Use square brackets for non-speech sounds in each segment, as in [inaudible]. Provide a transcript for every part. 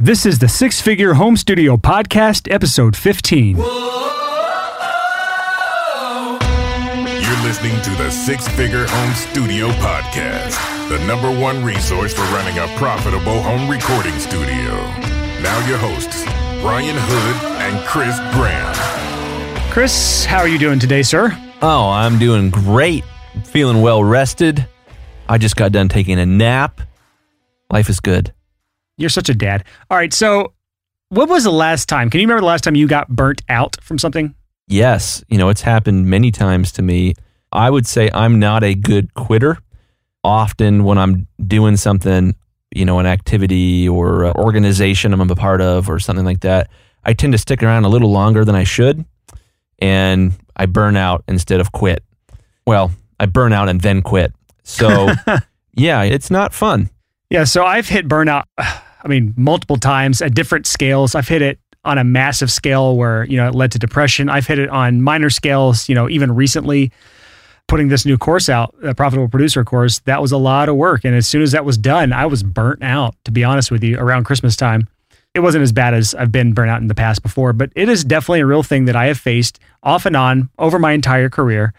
This is the Six Figure Home Studio Podcast, episode 15. You're listening to the Six Figure Home Studio Podcast, the number one resource for running a profitable home recording studio. Now, your hosts, Brian Hood and Chris Graham. Chris, how are you doing today, sir? Oh, I'm doing great. Feeling well rested. I just got done taking a nap. Life is good. You're such a dad. All right, so what was the last time? Can you remember the last time you got burnt out from something? Yes, you know, it's happened many times to me. I would say I'm not a good quitter. Often when I'm doing something, you know, an activity or uh, organization I'm a part of or something like that, I tend to stick around a little longer than I should and I burn out instead of quit. Well, I burn out and then quit. So, [laughs] yeah, it's not fun. Yeah, so I've hit burnout, I mean, multiple times at different scales. I've hit it on a massive scale where, you know, it led to depression. I've hit it on minor scales, you know, even recently putting this new course out, a profitable producer course, that was a lot of work. And as soon as that was done, I was burnt out, to be honest with you, around Christmas time. It wasn't as bad as I've been burnt out in the past before, but it is definitely a real thing that I have faced off and on over my entire career.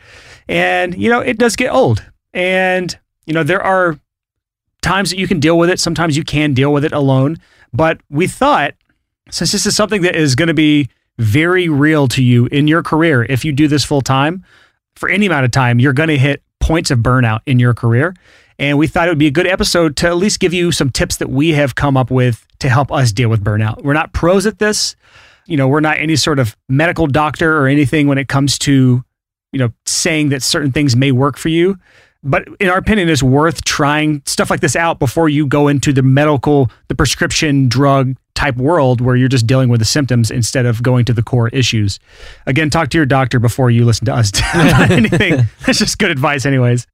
And, you know, it does get old. And, you know, there are times that you can deal with it, sometimes you can deal with it alone. But we thought, since this is something that is going to be very real to you in your career, if you do this full time, for any amount of time, you're going to hit points of burnout in your career. And we thought it would be a good episode to at least give you some tips that we have come up with to help us deal with burnout. We're not pros at this. You know, we're not any sort of medical doctor or anything when it comes to, you know, saying that certain things may work for you but in our opinion, it's worth trying stuff like this out before you go into the medical, the prescription drug type world where you're just dealing with the symptoms instead of going to the core issues. Again, talk to your doctor before you listen to us [laughs] [laughs] about anything. That's just good advice, anyways.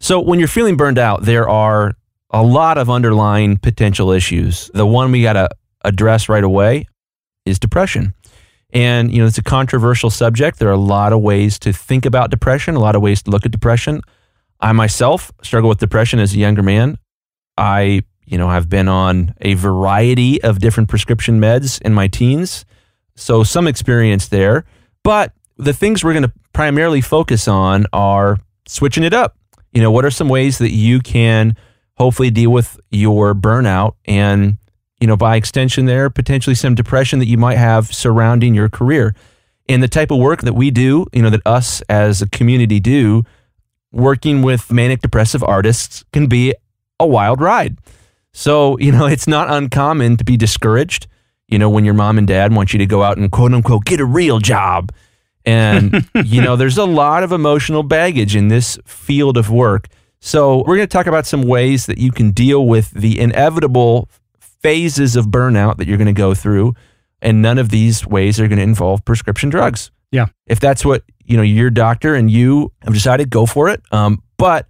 So, when you're feeling burned out, there are a lot of underlying potential issues. The one we got to address right away is depression. And, you know, it's a controversial subject. There are a lot of ways to think about depression, a lot of ways to look at depression. I myself struggle with depression as a younger man. I, you know, have been on a variety of different prescription meds in my teens. So some experience there. But the things we're going to primarily focus on are switching it up. You know, what are some ways that you can hopefully deal with your burnout and, you know, by extension there, potentially some depression that you might have surrounding your career. And the type of work that we do, you know, that us as a community do, working with manic depressive artists can be a wild ride. So, [laughs] you know, it's not uncommon to be discouraged, you know, when your mom and dad want you to go out and quote unquote get a real job. And, [laughs] you know, there's a lot of emotional baggage in this field of work. So, we're going to talk about some ways that you can deal with the inevitable phases of burnout that you're going to go through. And none of these ways are going to involve prescription drugs. Yeah. If that's what, you know, your doctor and you have decided, go for it. Um, but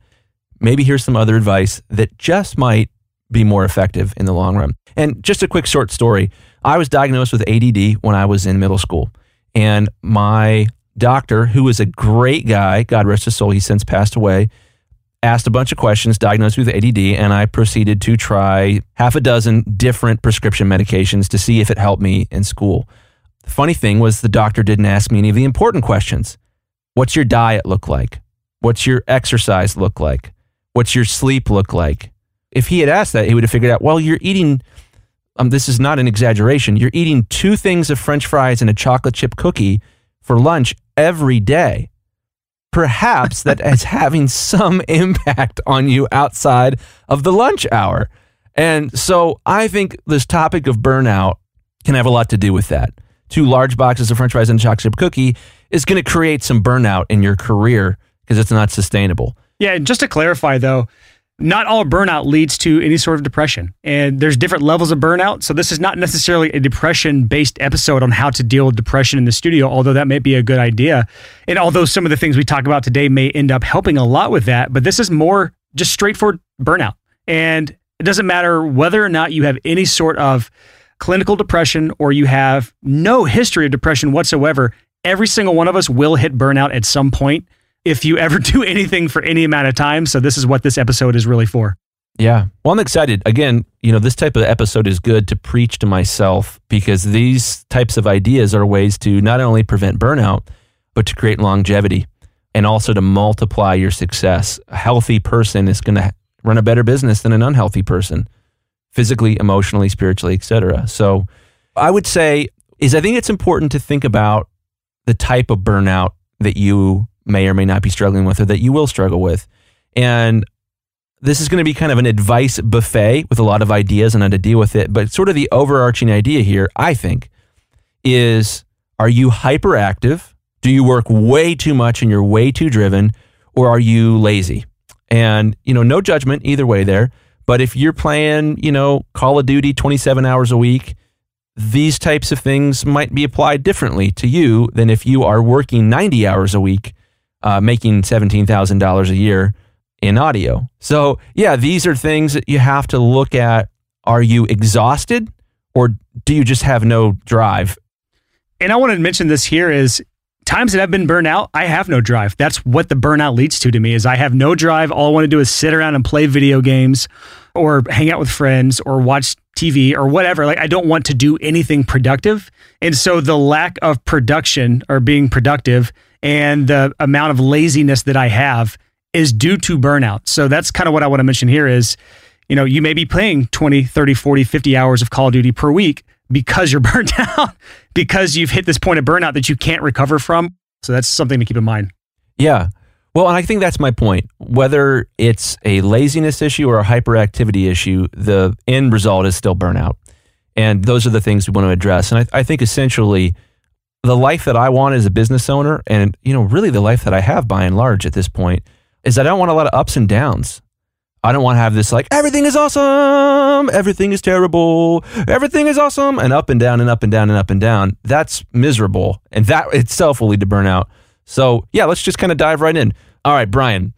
maybe here's some other advice that just might be more effective in the long run. And just a quick short story. I was diagnosed with ADD when I was in middle school. And my doctor, who was a great guy, God rest his soul, he since passed away, asked a bunch of questions, diagnosed me with ADD, and I proceeded to try half a dozen different prescription medications to see if it helped me in school. The funny thing was, the doctor didn't ask me any of the important questions. What's your diet look like? What's your exercise look like? What's your sleep look like? If he had asked that, he would have figured out, well, you're eating, um, this is not an exaggeration, you're eating two things of french fries and a chocolate chip cookie for lunch every day. Perhaps that is [laughs] having some impact on you outside of the lunch hour. And so I think this topic of burnout can have a lot to do with that two large boxes of french fries and a chocolate chip cookie is going to create some burnout in your career because it's not sustainable. Yeah, and just to clarify though, not all burnout leads to any sort of depression. And there's different levels of burnout. So this is not necessarily a depression based episode on how to deal with depression in the studio, although that may be a good idea. And although some of the things we talk about today may end up helping a lot with that, but this is more just straightforward burnout. And it doesn't matter whether or not you have any sort of clinical depression or you have no history of depression whatsoever, every single one of us will hit burnout at some point if you ever [laughs] do anything for any amount of time. So, this is what this episode is really for. Yeah. Well, I'm excited. Again, you know, this type of episode is good to preach to myself because these types of ideas are ways to not only prevent burnout, but to create longevity and also to multiply your success. A healthy person is going to run a better business than an unhealthy person, physically, emotionally, spiritually, etc. So, I would say is I think it's important to think about the type of burnout that you may or may not be struggling with or that you will struggle with. And this is going to be kind of an advice buffet with a lot of ideas on how to deal with it. But sort of the overarching idea here, I think, is are you hyperactive? Do you work way too much and you're way too driven? Or are you lazy? And, you know, no judgment either way there. But if you're playing, you know, Call of Duty 27 hours a week, these types of things might be applied differently to you than if you are working 90 hours a week, uh, making $17,000 a year in audio. So, yeah, these are things that you have to look at. Are you exhausted or do you just have no drive? And I want to mention this here is times that I've been burned out, I have no drive. That's what the burnout leads to to me is I have no drive. All I want to do is sit around and play video games or hang out with friends or watch TV or whatever. Like I don't want to do anything productive. And so the lack of production or being productive and the amount of laziness that I have is due to burnout. So that's kind of what I want to mention here is, you know, you may be playing 20, 30, 40, 50 hours of Call of Duty per week because you're [laughs] burnt out, because you've hit this point of burnout that you can't recover from. So that's something to keep in mind. Yeah. Well, and I think that's my point. Whether it's a laziness issue or a hyperactivity issue, the end result is still burnout. And those are the things we want to address. And I, I think essentially the life that I want as a business owner, and you know, really the life that I have by and large at this point, is I don't want a lot of ups and downs. I don't want to have this like everything is awesome, everything is terrible, everything is awesome, and up and down and up and down and up and down. That's miserable, and that itself will lead to burnout. So yeah, let's just kind of dive right in. All right, Brian,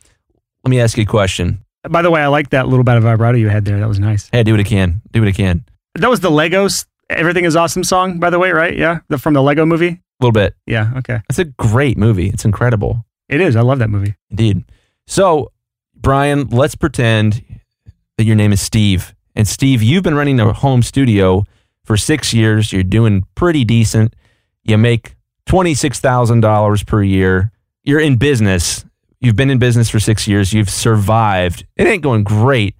let me ask you a question. By the way, I like that little bit of vibrato you had there. That was nice. Hey, do what I can. Do what I can. That was the Legos "Everything Is Awesome" song, by the way, right? Yeah, the, from the Lego Movie. A little bit. Yeah. Okay. It's a great movie. It's incredible. It is. I love that movie. Indeed. So, Brian, let's pretend that your name is Steve. And Steve, you've been running a home studio for six years. You're doing pretty decent. You make $26,000 per year. You're in business. You've been in business for six years. You've survived. It ain't going great,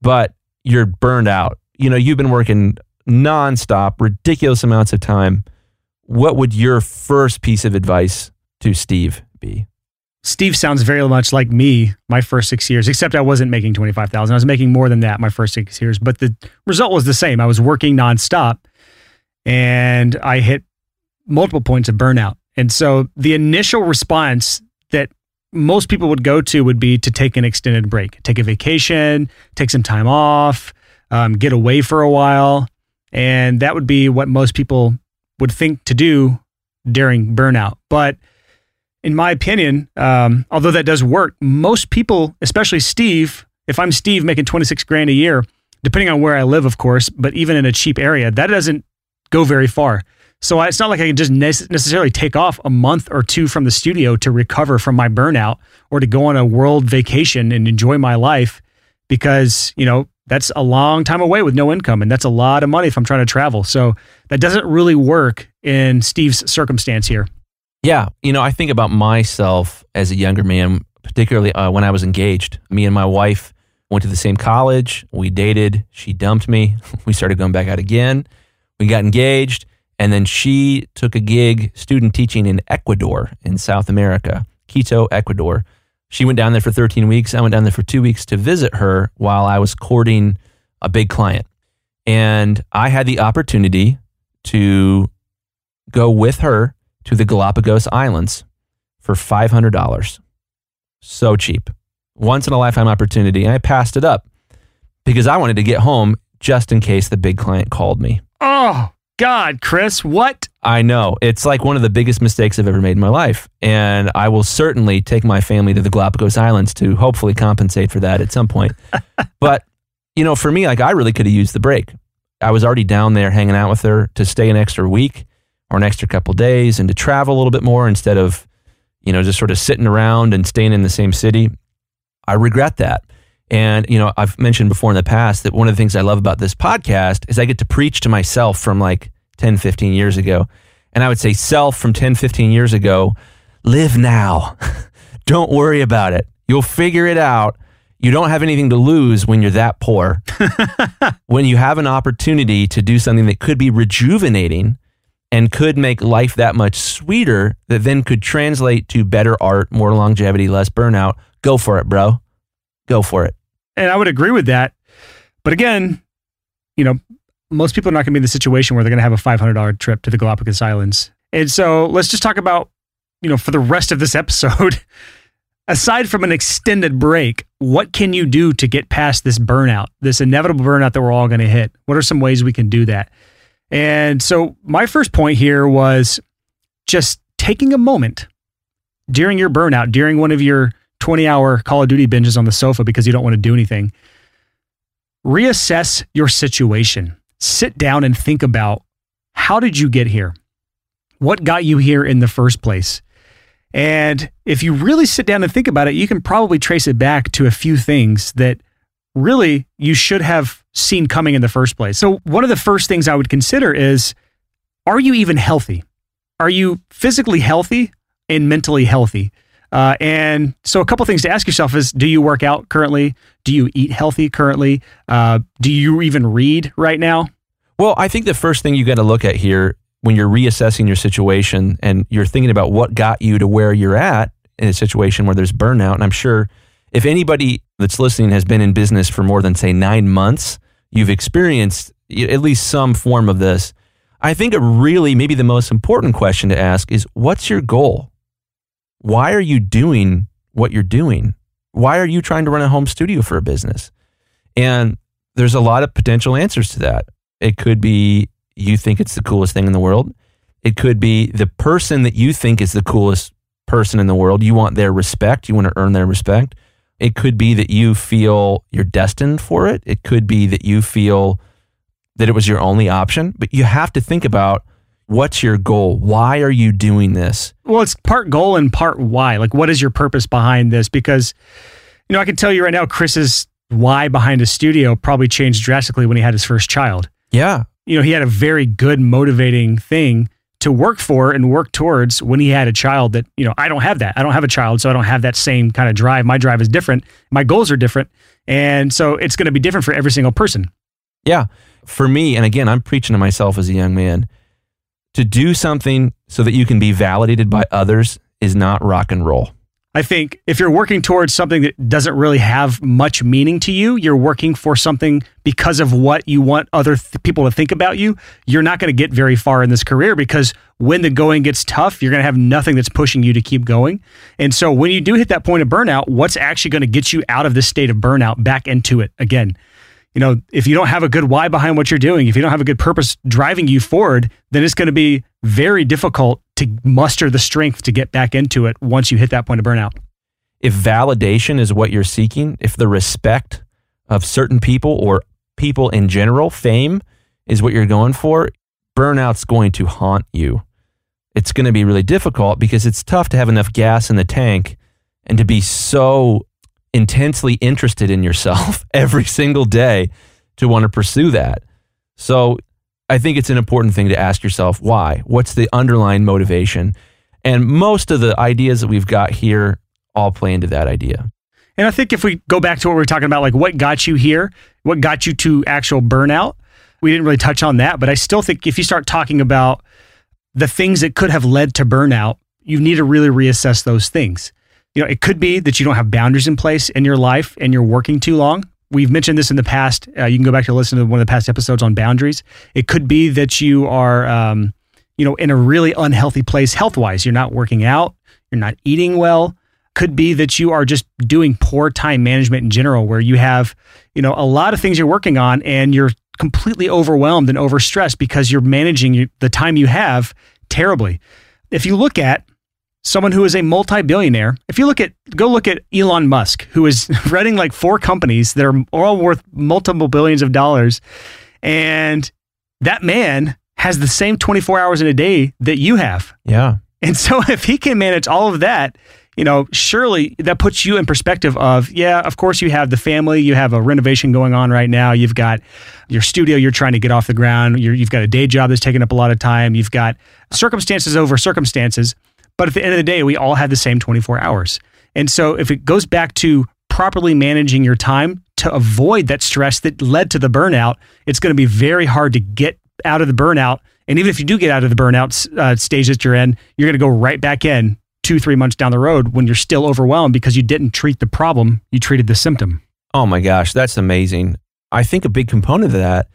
but you're burned out. You know, you've been working nonstop, ridiculous amounts of time. What would your first piece of advice to Steve be? Steve sounds very much like me my first six years, except I wasn't making 25,000. I was making more than that my first six years, but the result was the same. I was working nonstop and I hit multiple points of burnout. And so the initial response that most people would go to would be to take an extended break, take a vacation, take some time off, um, get away for a while. And that would be what most people would think to do during burnout. But in my opinion, um, although that does work, most people, especially Steve, if I'm Steve making 26 grand a year, depending on where I live, of course, but even in a cheap area, that doesn't go very far. So I, it's not like I can just ne- necessarily take off a month or two from the studio to recover from my burnout or to go on a world vacation and enjoy my life because, you know, that's a long time away with no income and that's a lot of money if I'm trying to travel. So that doesn't really work in Steve's circumstance here. Yeah. You know, I think about myself as a younger man, particularly uh, when I was engaged. Me and my wife went to the same college. We dated. She dumped me. [laughs] We started going back out again. We got engaged. And then she took a gig student teaching in Ecuador in South America, Quito, Ecuador. She went down there for 13 weeks. I went down there for two weeks to visit her while I was courting a big client. And I had the opportunity to go with her to the Galapagos Islands for $500. So cheap. Once in a lifetime opportunity. And I passed it up because I wanted to get home just in case the big client called me. Oh, God, Chris, what? I know. It's like one of the biggest mistakes I've ever made in my life. And I will certainly take my family to the Galapagos Islands to hopefully compensate for that at some point. [laughs] but, you know, for me, like I really could have used the break. I was already down there hanging out with her to stay an extra week or an extra couple days and to travel a little bit more instead of, you know, just sort of sitting around and staying in the same city. I regret that. And, you know, I've mentioned before in the past that one of the things I love about this podcast is I get to preach to myself from like 10, 15 years ago. And I would say, self from 10, 15 years ago, live now. [laughs] Don't worry about it. You'll figure it out. You don't have anything to lose when you're that poor. [laughs] when you have an opportunity to do something that could be rejuvenating and could make life that much sweeter, that then could translate to better art, more longevity, less burnout, go for it, bro. Go for it. And I would agree with that. But again, you know, most people are not going to be in the situation where they're going to have a $500 trip to the Galapagos Islands. And so let's just talk about, you know, for the rest of this episode, [laughs] aside from an extended break, what can you do to get past this burnout, this inevitable burnout that we're all going to hit? What are some ways we can do that? And so my first point here was just taking a moment during your burnout, during one of your 20 hour Call of Duty binges on the sofa because you don't want to do anything. Reassess your situation. Sit down and think about how did you get here? What got you here in the first place? And if you really sit down and think about it, you can probably trace it back to a few things that really you should have seen coming in the first place. So, one of the first things I would consider is are you even healthy? Are you physically healthy and mentally healthy? Uh, and so, a couple things to ask yourself is: Do you work out currently? Do you eat healthy currently? Uh, do you even read right now? Well, I think the first thing you got to look at here when you're reassessing your situation and you're thinking about what got you to where you're at in a situation where there's burnout, and I'm sure if anybody that's listening has been in business for more than say nine months, you've experienced at least some form of this. I think a really maybe the most important question to ask is: What's your goal? why are you doing what you're doing? Why are you trying to run a home studio for a business? And there's a lot of potential answers to that. It could be you think it's the coolest thing in the world. It could be the person that you think is the coolest person in the world. You want their respect. You want to earn their respect. It could be that you feel you're destined for it. It could be that you feel that it was your only option. But you have to think about What's your goal? Why are you doing this? Well, it's part goal and part why. Like, what is your purpose behind this? Because, you know, I can tell you right now, Chris's why behind his studio probably changed drastically when he had his first child. Yeah. You know, he had a very good motivating thing to work for and work towards when he had a child that, you know, I don't have that. I don't have a child, so I don't have that same kind of drive. My drive is different. My goals are different. And so it's going to be different for every single person. Yeah. For me, and again, I'm preaching to myself as a young man to do something so that you can be validated by others is not rock and roll. I think if you're working towards something that doesn't really have much meaning to you, you're working for something because of what you want other th- people to think about you. You're not going to get very far in this career because when the going gets tough, you're going to have nothing that's pushing you to keep going. And so when you do hit that point of burnout, what's actually going to get you out of this state of burnout back into it again? You know, if you don't have a good why behind what you're doing, if you don't have a good purpose driving you forward, then it's going to be very difficult to muster the strength to get back into it once you hit that point of burnout. If validation is what you're seeking, if the respect of certain people or people in general, fame is what you're going for, burnout's going to haunt you. It's going to be really difficult because it's tough to have enough gas in the tank and to be so intensely interested in yourself [laughs] every single day to want to pursue that. So I think it's an important thing to ask yourself why? What's the underlying motivation? And most of the ideas that we've got here all play into that idea. And I think if we go back to what we were talking about, like what got you here, what got you to actual burnout, we didn't really touch on that. But I still think if you start talking about the things that could have led to burnout, you need to really reassess those things you know, it could be that you don't have boundaries in place in your life and you're working too long. We've mentioned this in the past. Uh, you can go back to listen to one of the past episodes on boundaries. It could be that you are, um, you know, in a really unhealthy place health wise. You're not working out, you're not eating well. Could be that you are just doing poor time management in general, where you have, you know, a lot of things you're working on and you're completely overwhelmed and overstressed because you're managing the time you have terribly. If you look at someone who is a multi-billionaire. If you look at go look at Elon Musk, who is [laughs] running like four companies that are all worth multiple billions of dollars, and that man has the same 24 hours in a day that you have. Yeah. And so [laughs] if he can manage all of that, you know, surely that puts you in perspective of, yeah, of course you have the family, you have a renovation going on right now, you've got your studio you're trying to get off the ground, you have got a day job that's taking up a lot of time, you've got circumstances over circumstances. But at the end of the day, we all have the same 24 hours. And so if it goes back to properly managing your time to avoid that stress that led to the burnout, it's going to be very hard to get out of the burnout. And even if you do get out of the burnout uh, stage that you're in, you're going to go right back in two, three months down the road when you're still overwhelmed because you didn't treat the problem, you treated the symptom. Oh my gosh, that's amazing. I think a big component of that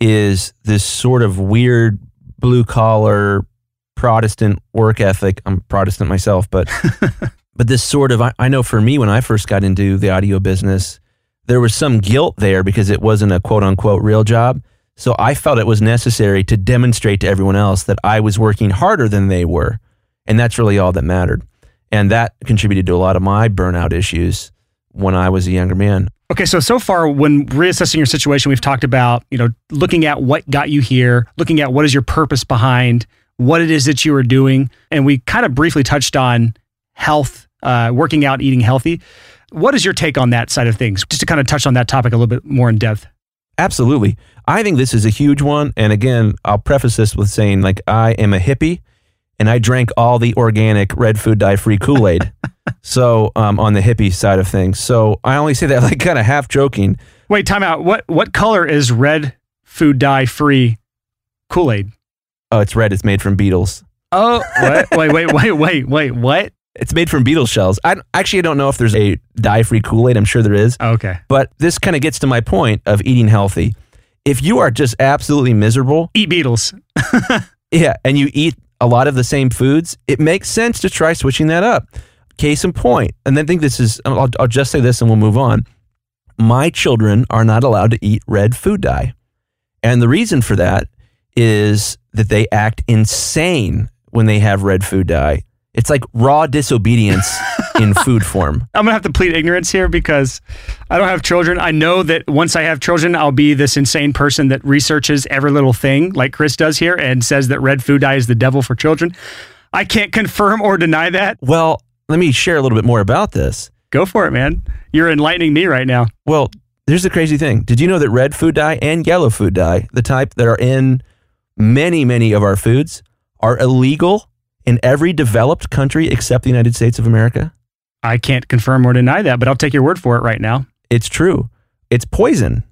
is this sort of weird blue collar Protestant work ethic. I'm Protestant myself, but [laughs] but this sort of I, I know for me when I first got into the audio business, there was some guilt there because it wasn't a quote unquote real job. So I felt it was necessary to demonstrate to everyone else that I was working harder than they were. And that's really all that mattered. And that contributed to a lot of my burnout issues when I was a younger man. Okay, so so far when reassessing your situation, we've talked about, you know, looking at what got you here, looking at what is your purpose behind what it is that you are doing, and we kind of briefly touched on health, uh, working out, eating healthy. What is your take on that side of things? Just to kind of touch on that topic a little bit more in depth. Absolutely. I think this is a huge one. And again, I'll preface this with saying, like, I am a hippie and I drank all the organic red food dye free Kool Aid. [laughs] so um, on the hippie side of things. So I only say that like kind of half joking. Wait, time out. What what color is red food dye free Kool Aid? Oh, it's red. It's made from beetles. Oh, what? wait, wait, wait, wait, wait. What? It's made from beetle shells. I actually I don't know if there's a dye-free Kool-Aid. I'm sure there is. Oh, okay. But this kind of gets to my point of eating healthy. If you are just absolutely miserable, eat beetles. [laughs] yeah, and you eat a lot of the same foods, it makes sense to try switching that up. Case in point, and I think this is, I'll, I'll just say this and we'll move on. My children are not allowed to eat red food dye. And the reason for that is that they act insane when they have red food dye. It's like raw disobedience [laughs] in food form. I'm gonna have to plead ignorance here because I don't have children. I know that once I have children, I'll be this insane person that researches every little thing, like Chris does here, and says that red food dye is the devil for children. I can't confirm or deny that. Well, let me share a little bit more about this. Go for it, man. You're enlightening me right now. Well, here's the crazy thing. Did you know that red food dye and yellow food dye, the type that are in many, many of our foods are illegal in every developed country except the United States of America? I can't confirm or deny that, but I'll take your word for it right now. It's true. It's poison,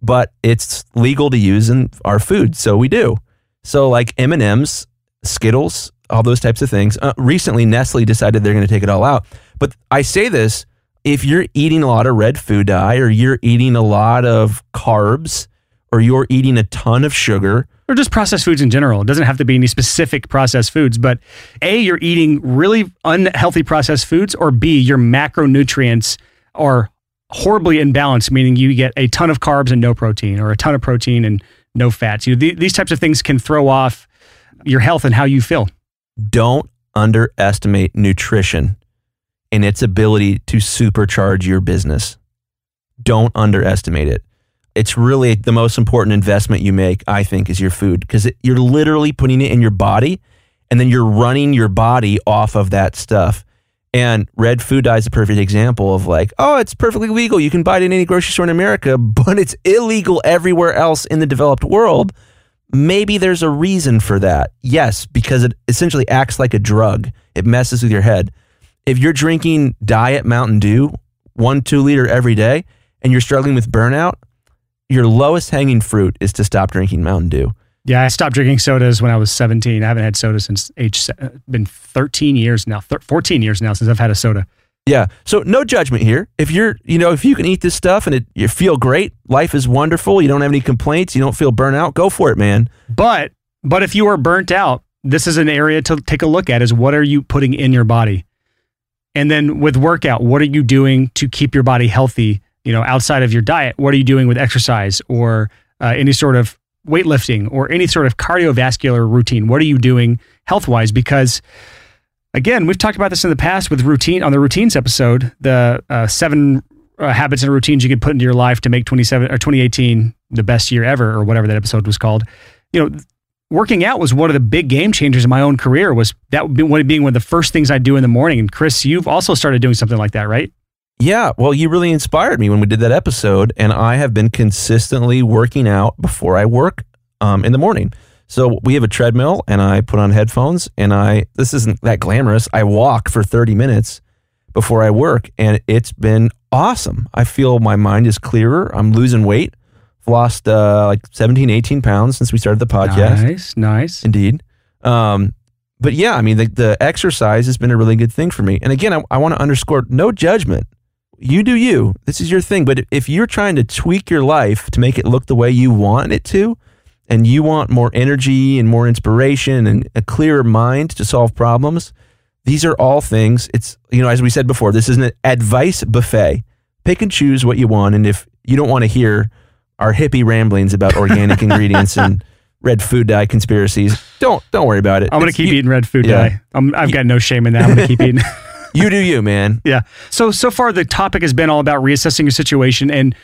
but it's legal to use in our food, so we do. So like M&Ms, Skittles, all those types of things. Uh, recently Nestle decided they're going to take it all out. But I say this, if you're eating a lot of red food dye or you're eating a lot of carbs or you're eating a ton of sugar, or just processed foods in general. It doesn't have to be any specific processed foods, but A, you're eating really unhealthy processed foods, or B, your macronutrients are horribly imbalanced, meaning you get a ton of carbs and no protein, or a ton of protein and no fats. You know, th- these types of things can throw off your health and how you feel. Don't underestimate nutrition and its ability to supercharge your business. Don't underestimate it it's really the most important investment you make, I think, is your food because you're literally putting it in your body and then you're running your body off of that stuff. And red food dye is a perfect example of like, oh, it's perfectly legal. You can buy it in any grocery store in America, [laughs] but it's illegal everywhere else in the developed world. Maybe there's a reason for that. Yes, because it essentially acts like a drug, it messes with your head. If you're drinking diet Mountain Dew, one, two liter every day, and you're struggling with burnout, your lowest hanging fruit is to stop drinking Mountain Dew. Yeah, I stopped drinking sodas when I was 17. I haven't had soda since age uh, been 13 years now, 14 years now since I've had a soda. Yeah. So no judgment here. If you're, you know, if you can eat this stuff and it, you feel great, life is wonderful, you don't have any complaints, you don't feel burnt out, go for it, man. But but if you are burnt out, this is an area to take a look at is what are you putting in your body? And then with workout, what are you doing to keep your body healthy you know, outside of your diet, what are you doing with exercise or uh, any sort of weightlifting or any sort of cardiovascular routine? What are you doing health wise? Because again, we've talked about this in the past with routine on the routines episode, the uh, seven uh, habits and routines you can put into your life to make 27 or 2018 the best year ever or whatever that episode was called. You know, working out was one of the big game changers in my own career. Was that being one of the first things I do in the morning? And Chris, you've also started doing something like that, right? Yeah, well, you really inspired me when we did that episode, and I have been consistently working out before I work um, in the morning. So we have a treadmill, and I put on headphones, and I this isn't that glamorous. I walk for thirty minutes before I work, and it's been awesome. I feel my mind is clearer. I'm losing weight. I've lost uh, like 17, 18 pounds since we started the podcast. Nice, nice. Indeed. Um, but yeah, I mean, the, the exercise has been a really good thing for me. And again, I, I want to underscore no judgment. You do you. This is your thing. But if you're trying to tweak your life to make it look the way you want it to, and you want more energy and more inspiration and a clearer mind to solve problems, these are all things. It's, you know, as we said before, this is an advice buffet. Pick and choose what you want. And if you don't want to hear our hippie ramblings about organic [laughs] ingredients and red food dye conspiracies, don't don't worry about it. I'm gonna keep you, eating red food yeah. dye. I'm, I've got no shame in that. I'm gonna keep eating. [laughs] You do you, man. Yeah. So so far the topic has been all about reassessing your situation and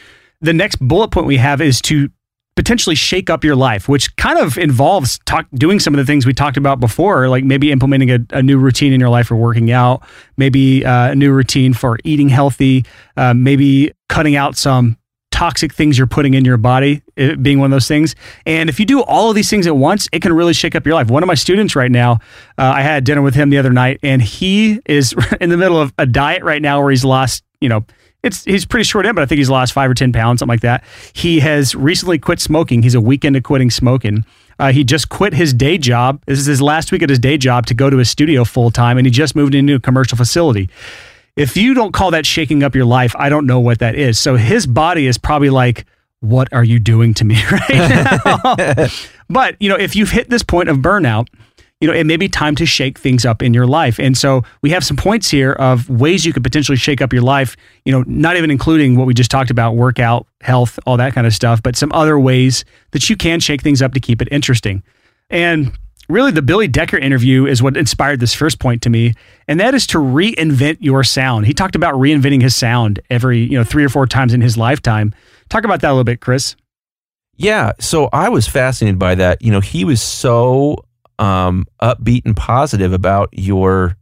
the next bullet point we have is to potentially shake up your life, which kind of involves talk, doing some of the things we talked about before, like maybe implementing a, a new routine in your life for working out, maybe uh, a new routine for eating healthy, uh, maybe cutting out some toxic things you're putting in your body, being one of those things. And if you do all of these things at once, it can really shake up your life. One of my students right now, uh, I had dinner with him the other night, and he is [laughs] in the middle of a diet right now where he's lost, you know, it's he's pretty short in, but I think he's lost five or ten pounds, something like that. He has recently quit smoking. He's a weekend of quitting smoking. Uh, he just quit his day job. This is his last week at his day job to go to his studio full time, and he just moved into a commercial facility. If you don't call that shaking up your life, I don't know what that is. So his body is probably like, "What are you doing to me [laughs] right now?" [laughs] but you know, if you've hit this point of burnout, you know, it may be time to shake things up in your life. And so we have some points here of ways you could potentially shake up your life, you know, not even including what we just talked about workout, health, all that kind of stuff, but some other ways that you can shake things up to keep it interesting. And really, the Billy Decker interview is what inspired this first point to me, and that is to reinvent your sound. He talked about reinventing his sound every, you know, three or four times in his lifetime. Talk about that a little bit, Chris. Yeah, so I was fascinated by that. You know, he was so um, upbeat and positive about your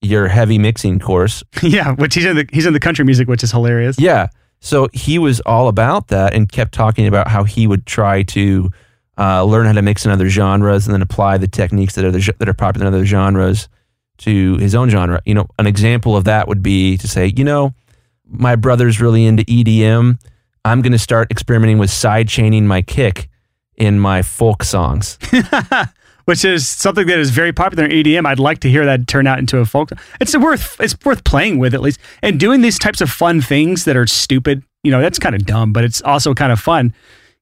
your heavy mixing course. [laughs] yeah, which he's in the he's in the country music, which is hilarious. Yeah, so he was all about that and kept talking about how he would try to uh, learn how to mix in other genres and then apply the techniques that are the, that are popular in other genres to his own genre. You know, an example of that would be to say, you know, my brother's really into EDM. I'm going to start experimenting with side chaining my kick in my folk songs. [laughs] which is something that is very popular in EDM. I'd like to hear that turn out into a folk. It's worth it's worth playing with at least, and doing these types of fun things that are stupid. You know, that's kind of dumb, but it's also kind of fun.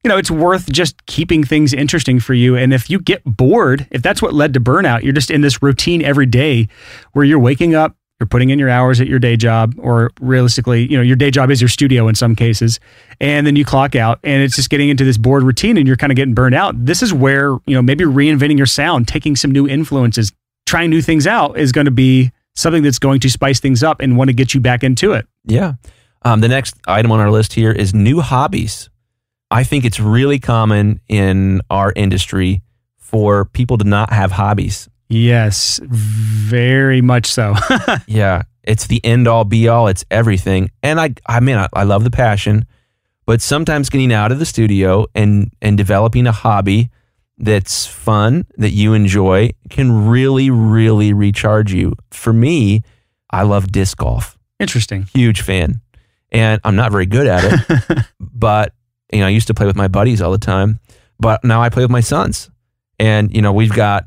You know, it's worth just keeping things interesting for you. And if you get bored, if that's what led to burnout, you're just in this routine every day where you're waking up, you're putting in your hours at your day job, or realistically, you know, your day job is your studio in some cases, and then you clock out, and it's just getting into this bored routine, and you're kind of getting burned out. This is where you know maybe reinventing your sound, taking some new influences, trying new things out is going to be something that's going to spice things up and want to get you back into it. Yeah. Um, the next item on our list here is new hobbies. I think it's really common in our industry for people to not have hobbies. Yes, very much so. [laughs] Yeah, it's the end all be all. It's everything. And I, I mean, I, I love the passion, but sometimes getting out of the studio and and developing a hobby that's fun that you enjoy can really, really recharge you. For me, I love disc golf. Interesting. Huge fan, and I'm not very good at it, [laughs] but you know, I used to play with my buddies all the time, but now I play with my sons, and you know, we've got.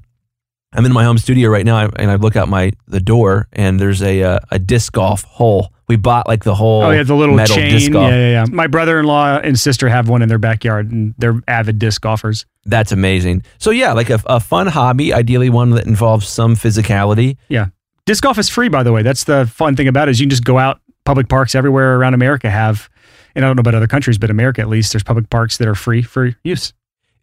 I'm in my home studio right now, and I look out my the door, and there's a uh, a disc golf hole. We bought like the whole Oh yeah, the little metal chain. disc golf. Yeah, yeah, yeah. My brother-in-law and sister have one in their backyard, and they're avid disc golfers. That's amazing. So yeah, like a, a fun hobby, ideally one that involves some physicality. Yeah. Disc golf is free, by the way. That's the fun thing about it is you can just go out. Public parks everywhere around America have, and I don't know about other countries, but America at least, there's public parks that are free for use.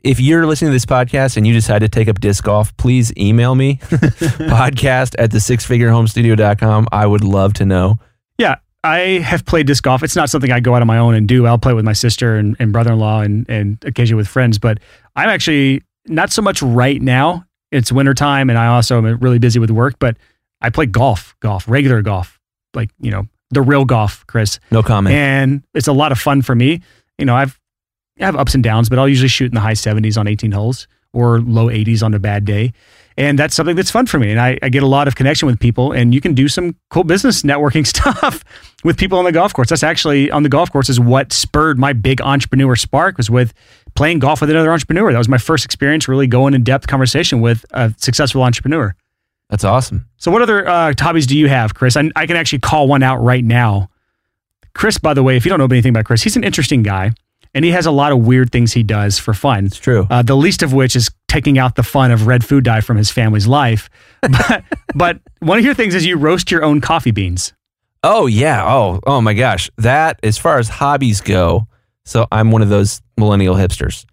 If you're listening to this podcast and you decide to take up disc golf, please email me [laughs] [laughs] podcast at the sixfigurehomestudio.com. I would love to know. Yeah, I have played disc golf. It's not something I go out on my own and do. I'll play with my sister and, and brother-in-law and, and occasionally with friends, but I'm actually not so much right now. It's wintertime and I also am really busy with work, but I play golf, golf, regular golf, like, you know, the real golf, Chris. No comment. And it's a lot of fun for me. You know, I've I have ups and downs, but I'll usually shoot in the high 70s on 18 holes or low 80s on a bad day. And that's something that's fun for me. And I, I get a lot of connection with people, and you can do some cool business [laughs] networking stuff with people on the golf course. That's actually on the golf course is what spurred my big entrepreneur spark was with playing golf with another entrepreneur. That was my first experience really going in depth conversation with a successful entrepreneur. That's awesome. So, what other uh, hobbies do you have, Chris? I, I can actually call one out right now. Chris, by the way, if you don't know anything about Chris, he's an interesting guy and he has a lot of weird things he does for fun. It's true. Uh, the least of which is taking out the fun of red food dye from his family's life. [laughs] But, but one of your things is you roast your own coffee beans. Oh yeah. Oh oh my gosh. That as far as hobbies go. So I'm one of those millennial hipsters.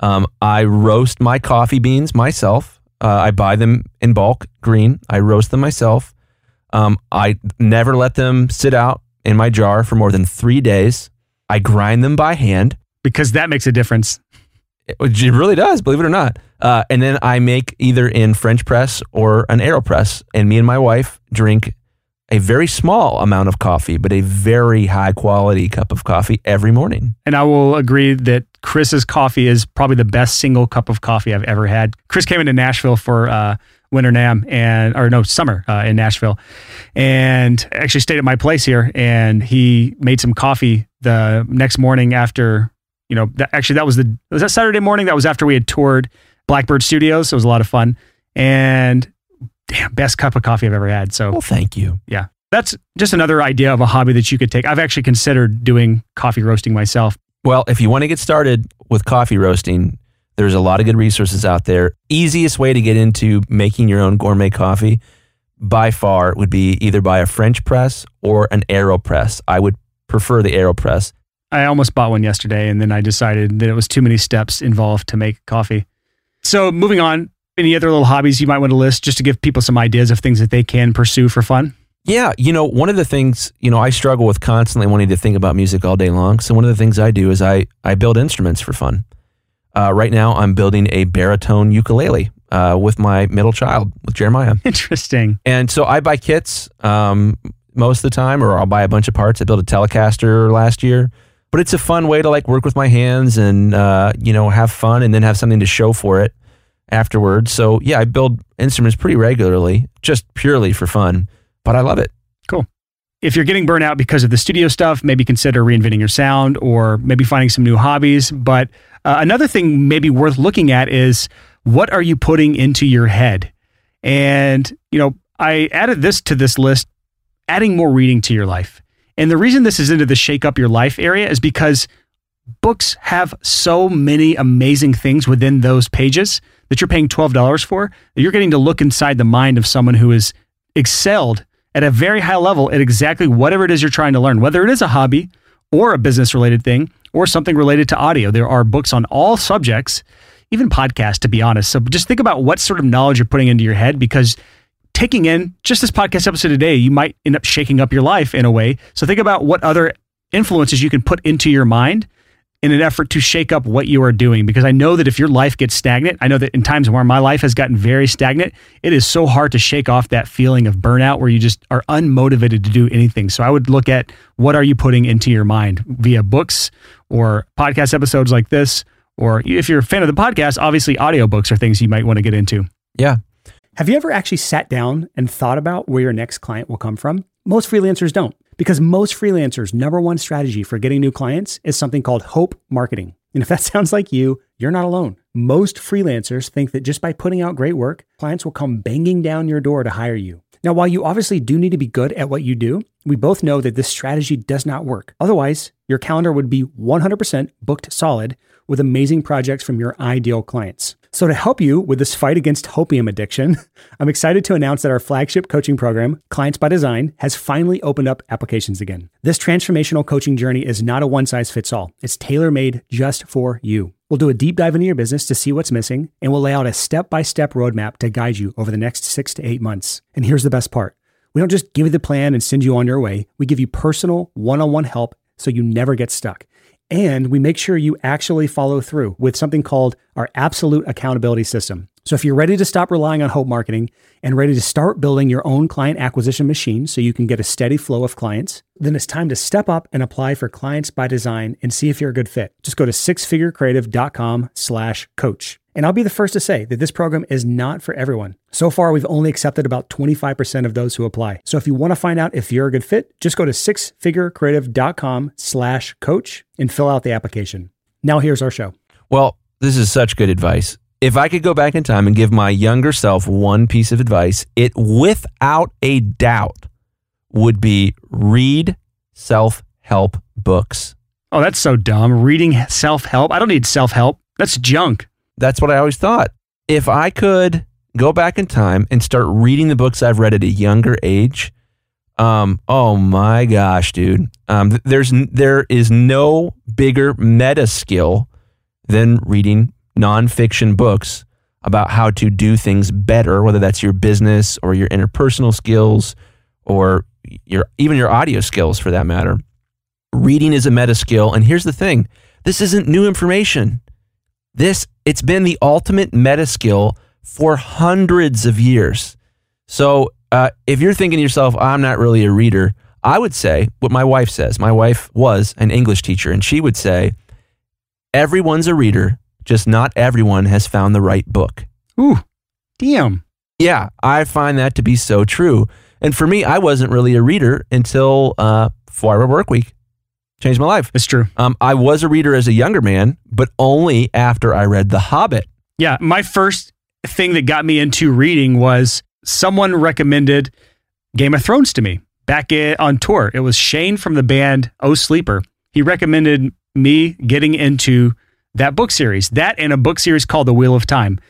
Um, I roast my coffee beans myself. Uh, I buy them in bulk, green. I roast them myself. Um, I never let them sit out in my jar for more than three days. I grind them by hand. Because that makes a difference. It, it really does, believe it or not. Uh, and then I make either in French press or an AeroPress. And me and my wife drink a very small amount of coffee, but a very high quality cup of coffee every morning. And I will agree that Chris's coffee is probably the best single cup of coffee I've ever had. Chris came into Nashville for uh, Winter NAMM and, or no, summer uh, in Nashville and actually stayed at my place here. And he made some coffee the next morning after, you know, that, actually that was the, was that Saturday morning? That was after we had toured Blackbird Studios. It was a lot of fun. And damn, best cup of coffee I've ever had. So, Well, thank you. yeah, that's just another idea of a hobby that you could take. I've actually considered doing coffee roasting myself. Well, if you want to get started with coffee roasting, there's a lot of good resources out there. Easiest way to get into making your own gourmet coffee by far would be either by a French press or an AeroPress. I would prefer the AeroPress. I almost bought one yesterday and then I decided that it was too many steps involved to make coffee. So, moving on, any other little hobbies you might want to list just to give people some ideas of things that they can pursue for fun? Yeah, you know, one of the things, you know, I struggle with constantly wanting to think about music all day long. So one of the things I do is I I build instruments for fun. Uh, right now, I'm building a baritone ukulele uh, with my middle child, with Jeremiah. [laughs] Interesting. And so I buy kits um, most of the time, or I'll buy a bunch of parts. I built a Telecaster last year, but it's a fun way to like work with my hands and uh, you know have fun, and then have something to show for it afterwards. So yeah, I build instruments pretty regularly, just purely for fun, but I love it. Cool. If you're getting burnt out because of the studio stuff, maybe consider reinventing your sound or maybe finding some new hobbies. But uh, another thing maybe worth looking at is what are you putting into your head? And, you know, I added this to this list, adding more reading to your life. And the reason this is into the shake up your life area is because books have so many amazing things within those pages that you're paying $12 for. You're getting to look inside the mind of someone who has excelled at a very high level at exactly whatever it is you're trying to learn, whether it is a hobby or a business related thing or something related to audio. There are books on all subjects, even podcasts, to be honest. So just think about what sort of knowledge you're putting into your head because taking in just this podcast episode today, you might end up shaking up your life in a way. So think about what other influences you can put into your mind in an effort to shake up what you are doing. Because I know that if your life gets stagnant, I know that in times where my life has gotten very stagnant, it is so hard to shake off that feeling of burnout where you just are unmotivated to do anything. So I would look at what are you putting into your mind via books or podcast episodes like this. Or if you're a fan of the podcast, obviously audiobooks are things you might want to get into. Yeah. Have you ever actually sat down and thought about where your next client will come from? Most freelancers don't, because most freelancers' number one strategy for getting new clients is something called hope marketing. And if that [laughs] sounds like you, you're not alone. Most freelancers think that just by putting out great work, clients will come banging down your door to hire you. Now, while you obviously do need to be good at what you do, we both know that this strategy does not work. Otherwise, your calendar would be 100% booked solid with amazing projects from your ideal clients. So, to help you with this fight against hopium addiction, [laughs] I'm excited to announce that our flagship coaching program, Clients by Design, has finally opened up applications again. This transformational coaching journey is not a one size fits all, it's tailor made just for you. We'll do a deep dive into your business to see what's missing, and we'll lay out a step by step roadmap to guide you over the next six to eight months. And here's the best part we don't just give you the plan and send you on your way, we give you personal one on one help so you never get stuck. And we make sure you actually follow through with something called our absolute accountability system. So if you're ready to stop relying on hope marketing and ready to start building your own client acquisition machine so you can get a steady flow of clients, then it's time to step up and apply for clients by design and see if you're a good fit. Just go to sixfigurecreative.com slash coach. And I'll be the first to say that this program is not for everyone. So far, we've only accepted about 25% of those who apply. So if you want to find out if you're a good fit, just go to sixfigurecreative.com slash coach and fill out the application. Now here's our show. Well, this is such good advice. If I could go back in time and give my younger self one piece of advice, it without a doubt would be read self help books. Oh, that's so dumb. Reading self help. I don't need self help. That's junk. That's what I always thought. If I could go back in time and start reading the books I've read at a younger age, um, oh my gosh, dude. Um, there's there is no bigger meta skill than reading nonfiction books about how to do things better, whether that's your business or your interpersonal skills or your even your audio skills for that matter. Reading is a meta skill, and here's the thing: this isn't new information. This it's been the ultimate meta skill for hundreds of years. So uh, if you're thinking to yourself, I'm not really a reader, I would say what my wife says. My wife was an English teacher, and she would say, everyone's a reader, just not everyone has found the right book. Ooh, damn. Yeah, I find that to be so true. And for me, I wasn't really a reader until uh, four hour work week. Changed my life. It's true. Um, I was a reader as a younger man, but only after I read The Hobbit. Yeah, my first thing that got me into reading was someone recommended Game of Thrones to me back in, on tour. It was Shane from the band Oh Sleeper. He recommended me getting into that book series, that and a book series called The Wheel of Time.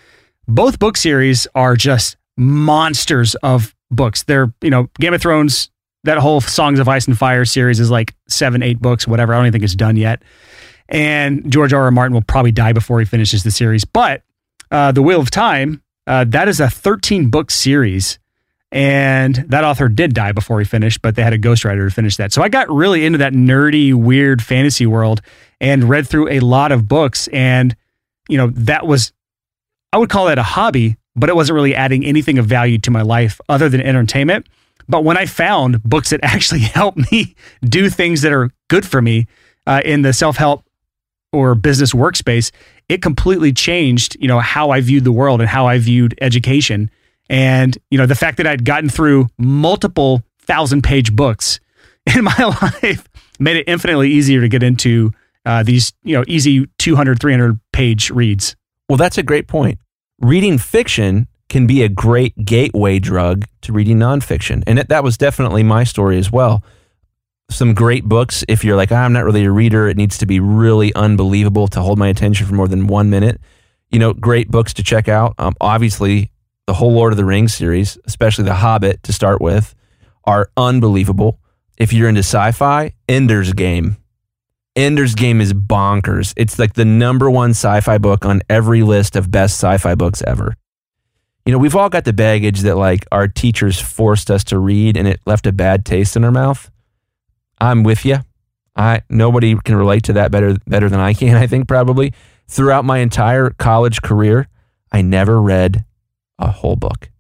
Both book series are just monsters of books. They're, you know, Game of Thrones, that whole Songs of Ice and Fire series is like seven, eight books, whatever. I don't even think it's done yet. And George R. R. Martin will probably die before he finishes the series. But uh, The Wheel of Time, uh, that is a 13 book series. And that author did die before he finished, but they had a ghostwriter to finish that. So I got really into that nerdy, weird fantasy world and read through a lot of books. And, you know, that was, I would call that a hobby, but it wasn't really adding anything of value to my life other than entertainment. But when I found books that [laughs] actually help me do things that are good for me uh, in the self help or business workspace, it completely changed, you know, how I viewed the world and how I viewed education. And, you know, the fact that I'd gotten through multiple thousand page books [laughs] in my [laughs] life made it infinitely easier to get into uh, these, you know, easy 200, 300 page reads. Well, that's a great point. Reading fiction can be a great gateway drug to reading nonfiction. And it, that was definitely my story as well. Some great books. If you're like, I'm not really a reader, it needs to be really unbelievable to hold my attention for more than one minute. You know, great books to check out. Um, obviously, the whole Lord of the Rings series, especially The Hobbit to start with, are unbelievable. If you're into sci fi, Ender's Game. Ender's Game is bonkers. It's like the number one sci fi book on every list of best sci fi books ever. You know, we've all got the baggage that like our teachers forced us to read and it left a bad taste in our mouth. I'm with you. I nobody can relate to that better better than I can, [laughs] I think probably. Throughout my entire college career, I never read a whole book.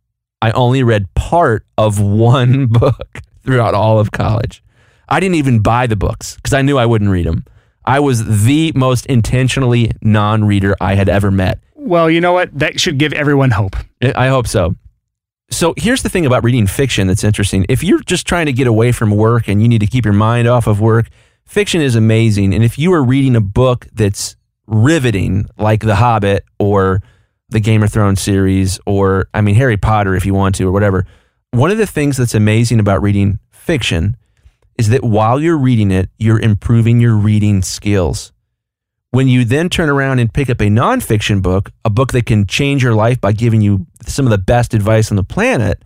I only read part of one [laughs] book throughout all of college. I didn't even buy the books because I knew I wouldn't read them. I was the most intentionally non reader I had ever met. Well, you know what? That should give everyone hope. I hope so. So here's the thing about reading fiction that's interesting. If you're just trying to get away from work and you need to keep your mind off of work, fiction is amazing. And if you are reading a book that's riveting, like The Hobbit or the Game of Thrones series, or I mean, Harry Potter, if you want to, or whatever, one of the things that's amazing about reading fiction is that while you're reading it, you're improving your reading skills. When you then turn around and pick up a nonfiction book, a book that can change your life by giving you some of the best advice on the planet,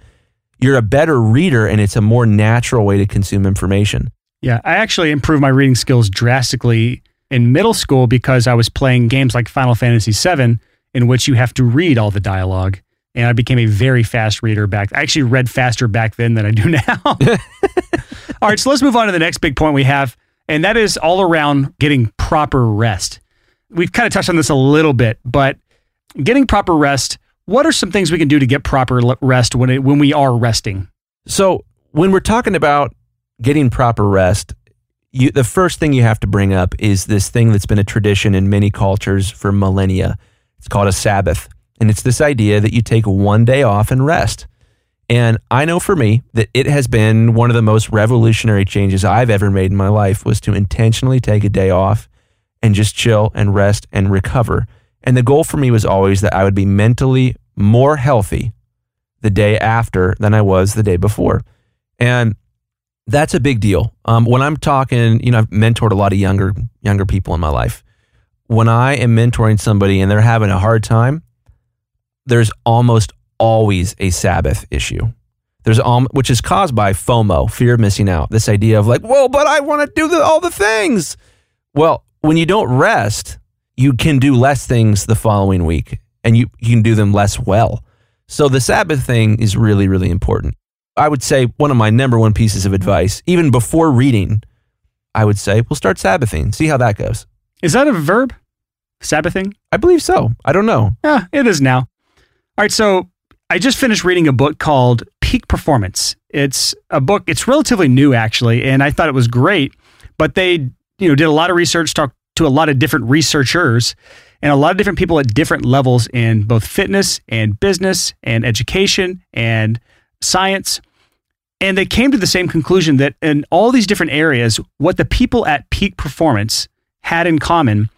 you're a better reader and it's a more natural way to consume information. Yeah, I actually improved my reading skills drastically in middle school because I was playing games like Final Fantasy VII, in which you have to read all the dialogue. And I became a very fast reader back. I actually read faster back then than I do now. [laughs] all right, so let's move on to the next big point we have. And that is all around getting proper rest. We've kind of touched on this a little bit, but getting proper rest, what are some things we can do to get proper rest when it, when we are resting? So when we're talking about getting proper rest, you, the first thing you have to bring up is this thing that's been a tradition in many cultures for millennia. It's called a Sabbath. And it's this idea that you take one day off and rest. And I know for me that it has been one of the most revolutionary changes I've ever made in my life was to intentionally take a day off and just chill and rest and recover. And the goal for me was always that I would be mentally more healthy the day after than I was the day before. And that's a big deal. Um, when I'm talking, you know, I've mentored a lot of younger younger people in my life. When I am mentoring somebody and they're having a hard time, there's almost always a Sabbath issue. There's um, which is caused by FOMO, fear of missing out. This idea of like, well, but I want to do the, all the things. Well, when you don't rest, you can do less things the following week, and you, you can do them less well. So the Sabbath thing is really, really important. I would say one of my number one pieces of advice, even before reading, I would say, we'll start Sabbathing. See how that goes. Is that a verb? Sabbathing? I believe so. I don't know. Yeah, it is now. All right, so I just finished reading a book called Peak Performance. It's a book, it's relatively new actually, and I thought it was great, but they, you know, did a lot of research, talked to a lot of different researchers and a lot of different people at different levels in both fitness and business and education and science. And they came to the same conclusion that in all these different areas, what the people at peak performance had in common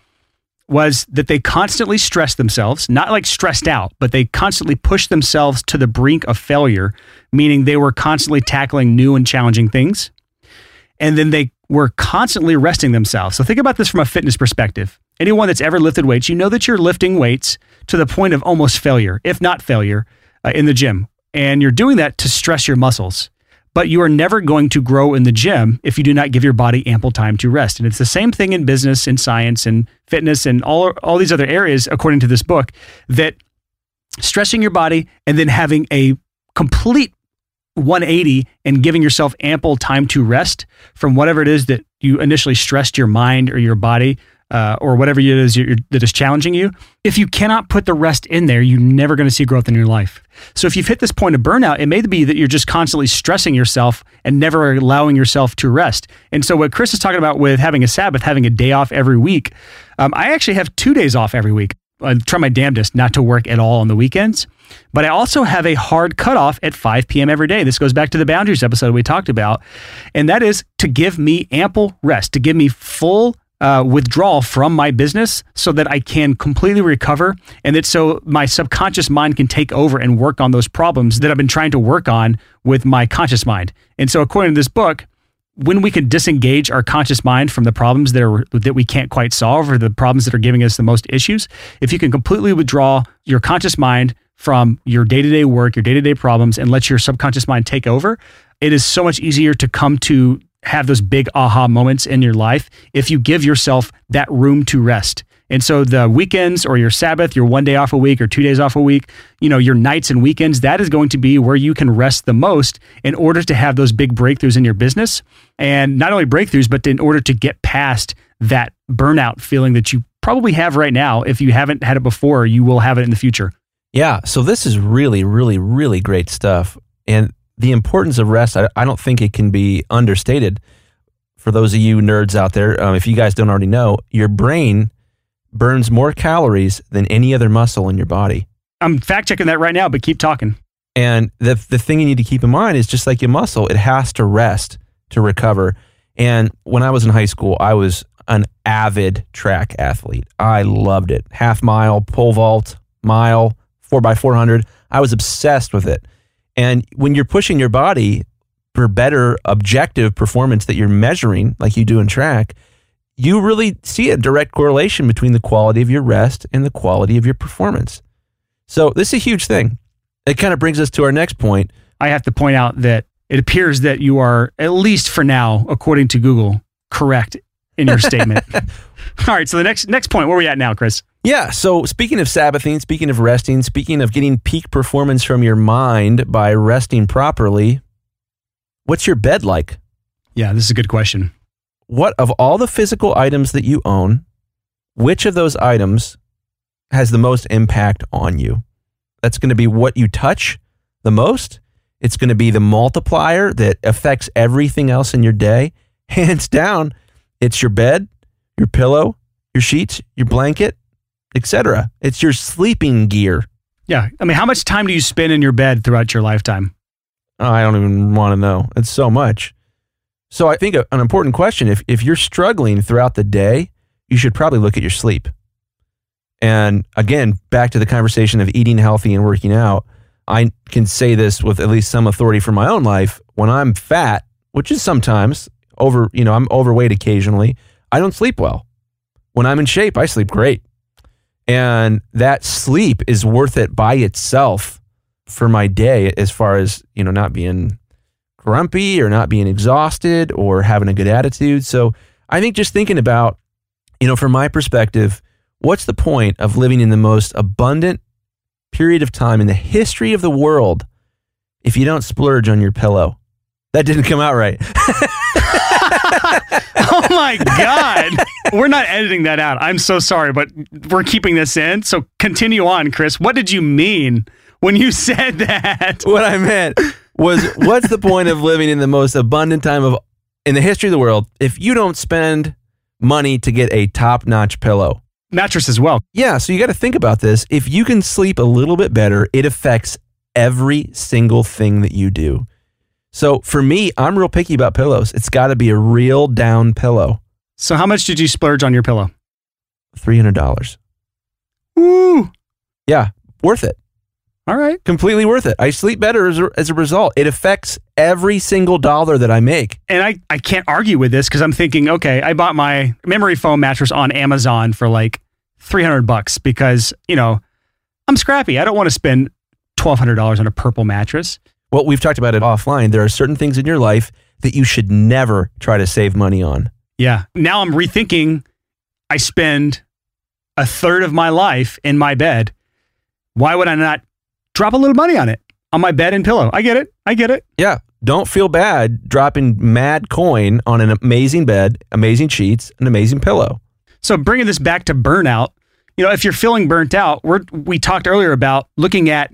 was that they constantly stressed themselves, not like stressed out, but they constantly pushed themselves to the brink of failure, meaning they were constantly tackling new and challenging things. And then they were constantly resting themselves. So think about this from a fitness perspective. Anyone that's ever lifted weights, you know that you're lifting weights to the point of almost failure, if not failure, uh, in the gym. And you're doing that to stress your muscles but you are never going to grow in the gym if you do not give your body ample time to rest. And it's the same thing in business and science and fitness and all, all these other areas, according to this book, that stressing your body and then having a complete 180 and giving yourself ample time to rest from whatever it is that you initially stressed your mind or your body uh, or whatever it is that is challenging you, if you cannot put the rest in there, you're never going to see growth in your life. So if you've hit this point of burnout, it may be that you're just constantly stressing yourself and never allowing yourself to rest. And so what Chris is talking about with having a Sabbath, having a day off every week, um, I actually have two days off every week. I try my damnedest not to work at all on the weekends, but I also have a hard cutoff at 5 p.m. every day. This goes back to the boundaries episode we talked about, and that is to give me ample rest, to give me full uh, withdrawal from my business so that I can completely recover and that so my subconscious mind can take over and work on those problems that I've been trying to work on with my conscious mind. And so, according to this book, when we can disengage our conscious mind from the problems that are that we can't quite solve or the problems that are giving us the most issues, if you can completely withdraw your conscious mind from your day-to-day work, your day-to-day problems and let your subconscious mind take over, it is so much easier to come to have those big aha moments in your life if you give yourself that room to rest. And so the weekends or your Sabbath, your one day off a week or two days off a week, you know, your nights and weekends, that is going to be where you can rest the most in order to have those big breakthroughs in your business. And not only breakthroughs, but in order to get past that burnout feeling that you probably have right now. If you haven't had it before, you will have it in the future. Yeah. So this is really, really, really great stuff. And the importance of rest, I, I, don't think it can be understated. For those of you nerds out there, um, if you guys don't already know, your brain burns more calories than any other muscle in your body. I'm fact checking that right now, but keep talking. And the the thing you need to keep in mind is just like your muscle, it has to rest to recover. And when I was in high school, I was an avid track athlete. I loved it. Half mile, pole vault, mile, four by four hundred. I was obsessed with it. And when you're pushing your body for better objective performance that you're measuring, like you do in track, you really see a direct correlation between the quality of your rest and the quality of your performance. So this is a huge thing. It kind of brings us to our next point. I have to point out that it appears that you are, at least for now, according to Google, correct in your [laughs] statement. All right. So the next next point, where are we at now, Chris? Yeah. So speaking of Sabbathing, speaking of resting, speaking of getting peak performance from your mind by resting properly, what's your bed like? Yeah, this is a good question. what of all the physical items that you own, which of those items has the most impact on you? That's going to be what you touch the most. It's going to be the multiplier that affects everything else in your day. [laughs] Hands down, it's your bed, your pillow, your sheets, your blanket, etc. It's your sleeping gear. Yeah. I mean, how much time do you spend in your bed throughout your lifetime? Oh, I don't even want to know. It's so much. So I think a- an important question if if you're struggling throughout the day, you should probably look at your sleep. And again, back to the conversation of eating healthy and working out, I can say this with at least some authority for my own life. When I'm fat, which is sometimes over, you know, I'm overweight occasionally, I don't sleep well. When I'm in shape, I sleep great. And that sleep is worth it by itself for my day as far as, you know, not being grumpy or not being exhausted or having a good attitude. So I think just thinking about, you know, from my perspective, what's the point of living in the most abundant period of time in the history of the world if you don't splurge on your pillow? That didn't come out right. [laughs] [laughs] oh my God. we're not editing that out. I'm so sorry, but we're keeping this in. So continue on, Chris. What did you mean when you [laughs] said that? what I meant was what's the point of living in the most abundant time of in the history of the world if you don't spend money to get a top-notch pillow? Mattress as well. Yeah, so you got to think about this. If you can sleep a little bit better, it affects every single thing that you do. So for me, I'm real picky about pillows. It's got to be a real down pillow. So how much did you splurge on your pillow? $300. Woo. Yeah, worth it. All right. Completely worth it. I sleep better as a, as a result. It affects every single dollar that I make. And I, I can't argue with this because I'm thinking, okay, I bought my memory foam mattress on Amazon for like 300 bucks because, you know, I'm scrappy. I don't want to spend $1,200 on a purple mattress. Well, we've talked about it offline. There are certain things in your life that you should never try to save money on. Yeah. Now I'm rethinking I spend a third of my life in my bed. Why would I not drop a little money on it? On my bed and pillow. I get it. I get it. Yeah. Don't feel bad dropping mad coin on an amazing bed, amazing sheets, an amazing pillow. So bringing this back to burnout, you know, if you're feeling burnt out, we're, we talked earlier about looking at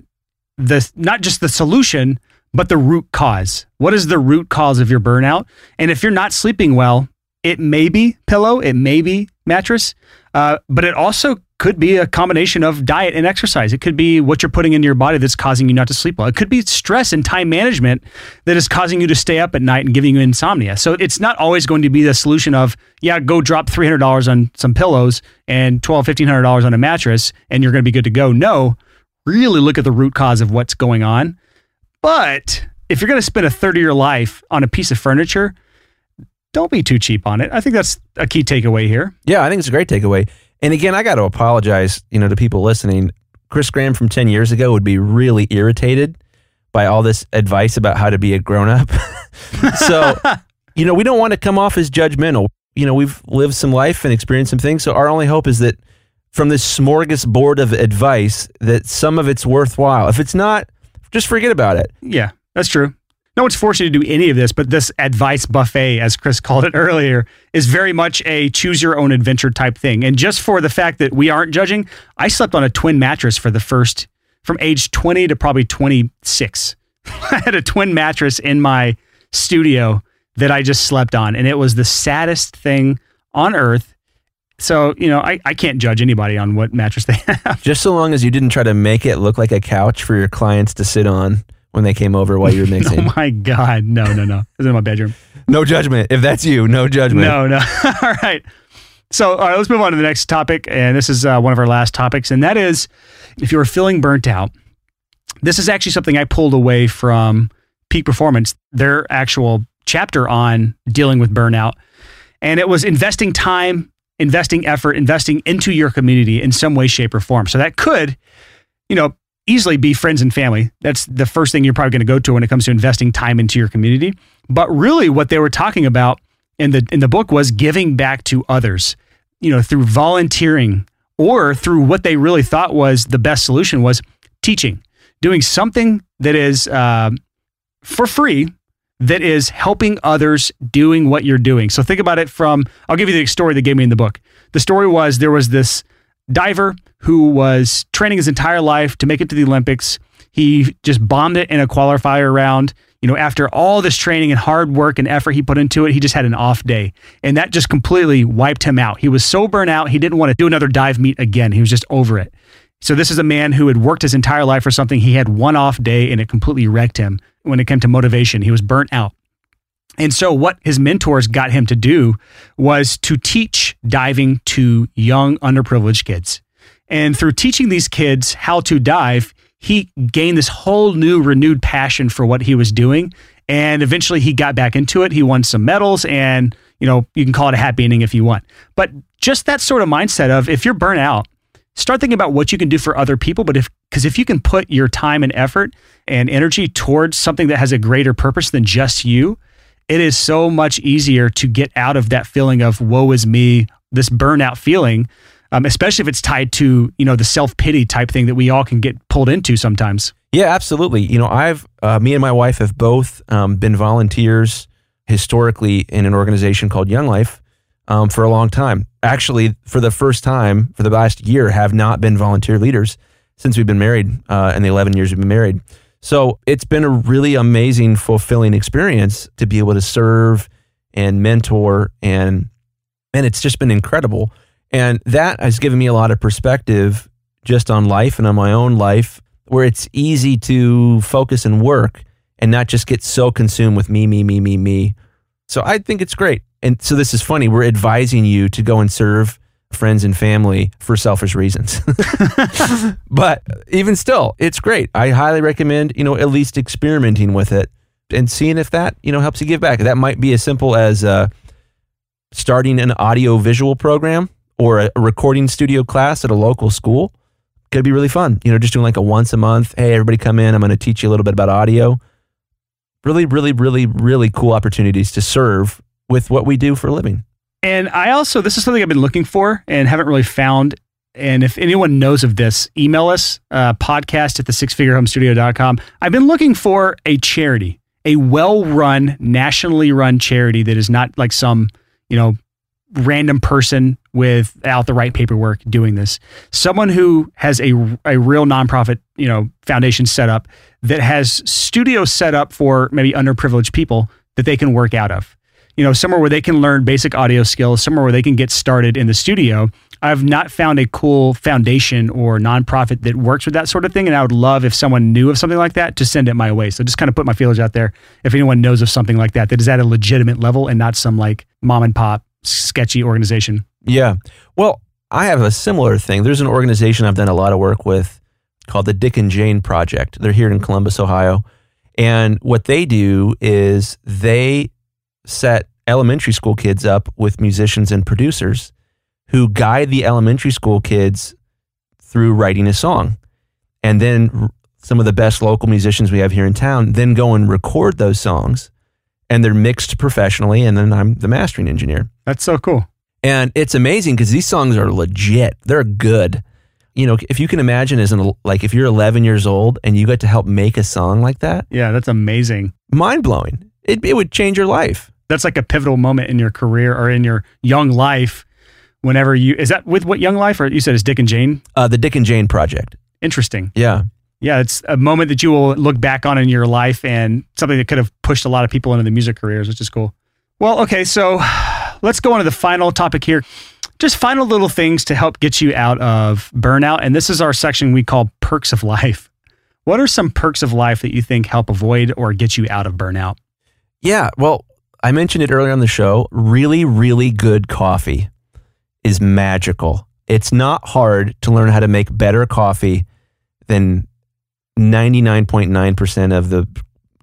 the not just the solution, but the root cause. What is the root cause of your burnout? And if you're not sleeping well, it may be pillow, it may be mattress, uh, but it also could be a combination of diet and exercise. It could be what you're putting into your body that's causing you not to sleep well. It could be stress and time management that is causing you to stay up at night and giving you insomnia. So it's not always going to be the solution of, yeah, go drop $300 on some pillows and $1,200, $1,500 on a mattress and you're going to be good to go. No, really look at the root cause of what's going on. But if you're going to spend a third of your life on a piece of furniture, don't be too cheap on it. I think that's a key takeaway here. Yeah, I think it's a great takeaway. And again, I got to apologize, you know, to people listening. Chris Graham from 10 years ago would be really irritated by all this advice about how to be a grown up. [laughs] so, [laughs] you know, we don't want to come off as judgmental. You know, we've lived some life and experienced some things. So our only hope is that from this smorgasbord of advice that some of it's worthwhile. If it's not, just forget about it. Yeah, that's true. No one's forcing you to do any of this, but this advice buffet, as Chris [laughs] called it earlier, is very much a choose your own adventure type thing. And just for the fact that we aren't judging, I slept on a twin mattress for the first, from age 20 to probably 26. [laughs] I had a twin mattress in my studio that I just slept on, and it was the saddest thing on earth. So, you know, I, I can't judge anybody on what mattress they [laughs] have. Just so long as you didn't try to make it look like a couch for your clients to sit on when they came over while you were [laughs] mixing. oh my God. No, no, no. It was in my bedroom. no judgment. If that's you, no judgment. No, no. [laughs] all right. So, all right, let's move on to the next topic. And this is uh, one of our last topics. And that is if you are feeling burnt out, this is actually something I pulled away from Peak Performance, their actual chapter on dealing with burnout. And it was investing time, investing effort, investing into your community in some way, shape, or form. So that could, you know, easily be friends and family. That's the first thing you're probably going to go to when it comes to investing time into your community. But really what they were talking about in the in the book was giving back to others, you know, through volunteering or through what they really thought was the best solution was teaching, doing something that is uh, for free that is helping others doing what you're doing. So think about it from, I'll give you the story that gave me in the book. The story was there was this diver who was training his entire life to make it to the Olympics. He just bombed it in a qualifier round. You know, after all this training and hard work and effort he put into it, he just had an off day. And that just completely wiped him out. He was so burnt out, he didn't want to do another dive meet again. He was just over it. So this is a man who had worked his entire life for something. He had one off day and it completely wrecked him when it came to motivation. He was burnt out. And so, what his mentors got him to do was to teach diving to young, underprivileged kids. And through teaching these kids how to dive, he gained this whole new, renewed passion for what he was doing. And eventually, he got back into it. He won some medals, and you know, you can call it a happy ending if you want. But just that sort of mindset of if you're burnt out, start thinking about what you can do for other people. But if, because if you can put your time and effort and energy towards something that has a greater purpose than just you, it is so much easier to get out of that feeling of woe is me, this burnout feeling, um, especially if it's tied to you know the self pity type thing that we all can get pulled into sometimes. Yeah, absolutely. You know, I've uh, me and my wife have both um, been volunteers historically in an organization called Young Life um, for a long time. Actually, for the first time for the last year, have not been volunteer leaders since we've been married uh, in the 11 years we've been married. So it's been a really amazing, fulfilling experience to be able to serve and mentor and and it's just been incredible. And that has given me a lot of perspective just on life and on my own life where it's easy to focus and work and not just get so consumed with me, me, me, me, me. So I think it's great. And so this is funny. We're advising you to go and serve friends and family for selfish reasons. [laughs] but even still, it's great. I highly recommend, you know, at least experimenting with it and seeing if that, you know, helps you give back. That might be as simple as uh, starting an audio visual program or a, recording studio class at a local school. Could be really fun. You know, just doing like a once a month, hey, everybody come in, I'm going to teach you a little bit about audio. Really, really, really, really cool opportunities to serve with what we do for a living. And I also, this is something I've been looking for and haven't really found. And if anyone knows of this, email us, uh, podcast at the sixfigurehomestudio.com. I've been looking for a charity, a well run, nationally run charity that is not like some, you know, random person without the right paperwork doing this. Someone who has a, a real nonprofit, you know, foundation set up that has studios set up for maybe underprivileged people that they can work out of you know, somewhere where they can learn basic audio skills, somewhere where they can get started in the studio. I've not found a cool foundation or nonprofit that works with that sort of thing. And I would love if someone knew of something like that to send it my way. So just kind of put my feelers out there. If anyone knows of something like that, that is at a legitimate level and not some like mom and pop sketchy organization. Yeah. Well, I have a similar thing. There's an organization I've done a lot of work with called the Dick and Jane Project. They're here in Columbus, Ohio. And what they do is they set elementary school kids up with musicians and producers who guide the elementary school kids through writing a song. And then some of the best local musicians we have here in town then go and record those songs and they're mixed professionally. And then I'm the mastering engineer. That's so cool. And it's amazing because these songs are legit. They're good. You know, if you can imagine as an like if you're 11 years old and you get to help make a song like that, Yeah, that's amazing. mind blowing. It, it would change your life. That's like a pivotal moment in your career or in your young life. Whenever you, is that with what young life or you said it's Dick and Jane? Uh, the Dick and Jane Project. Interesting. Yeah. Yeah, it's a moment that you will look back on in your life and something that could have pushed a lot of people into the music careers, which is cool. Well, okay, so [sighs] let's go on to the final topic here. Just final little things to help get you out of burnout. And this is our section we call perks of life. What are some perks of life that you think help avoid or get you out of burnout? Yeah. Well, I mentioned it earlier on the show. Really, really good coffee is magical. It's not hard to learn how to make better coffee than 99.9% of the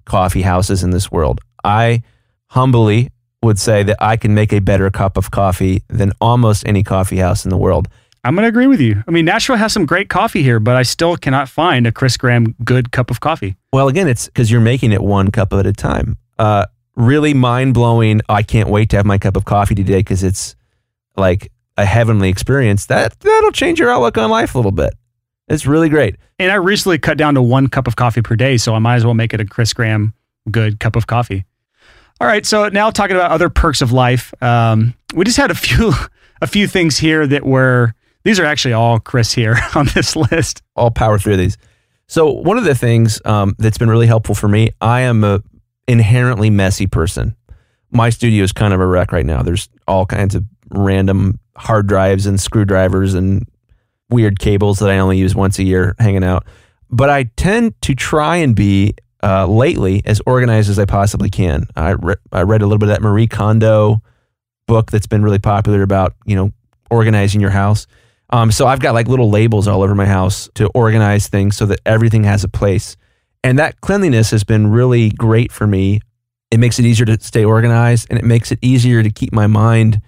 coffee houses in this world. I humbly would say that I can make a better cup of coffee than almost any coffee house in the world. I'm going to agree with you. I mean, Nashville has some great coffee here, but I still cannot find a Chris Graham good cup of coffee. Well, again, it's because you're making it one cup at a time. Uh, really mind blowing. I can't wait to have my cup of coffee today because it's like a heavenly experience. That that'll change your outlook on life a little bit. It's really great. And I recently cut down to one cup of coffee per day, so I might as well make it a Chris Graham good cup of coffee. All right, so now talking about other perks of life, um, we just had a few [laughs] a few things here that were these are actually all Chris here [laughs] on this list. I'll power through these. So one of the things um, that's been really helpful for me, I am a inherently messy person. My studio is kind of a wreck right now. There's all kinds of random hard drives and screwdrivers and weird cables that I only use once a year hanging out. But I tend to try and be uh, lately as organized as I possibly can. I, re- I read a little bit of that Marie Kondo book that's been really popular about you know organizing your house. Um, so I've got like little labels all over my house to organize things so that everything has a place. And that cleanliness has been really great for me. It makes it easier to stay organized and it makes it easier to keep my mind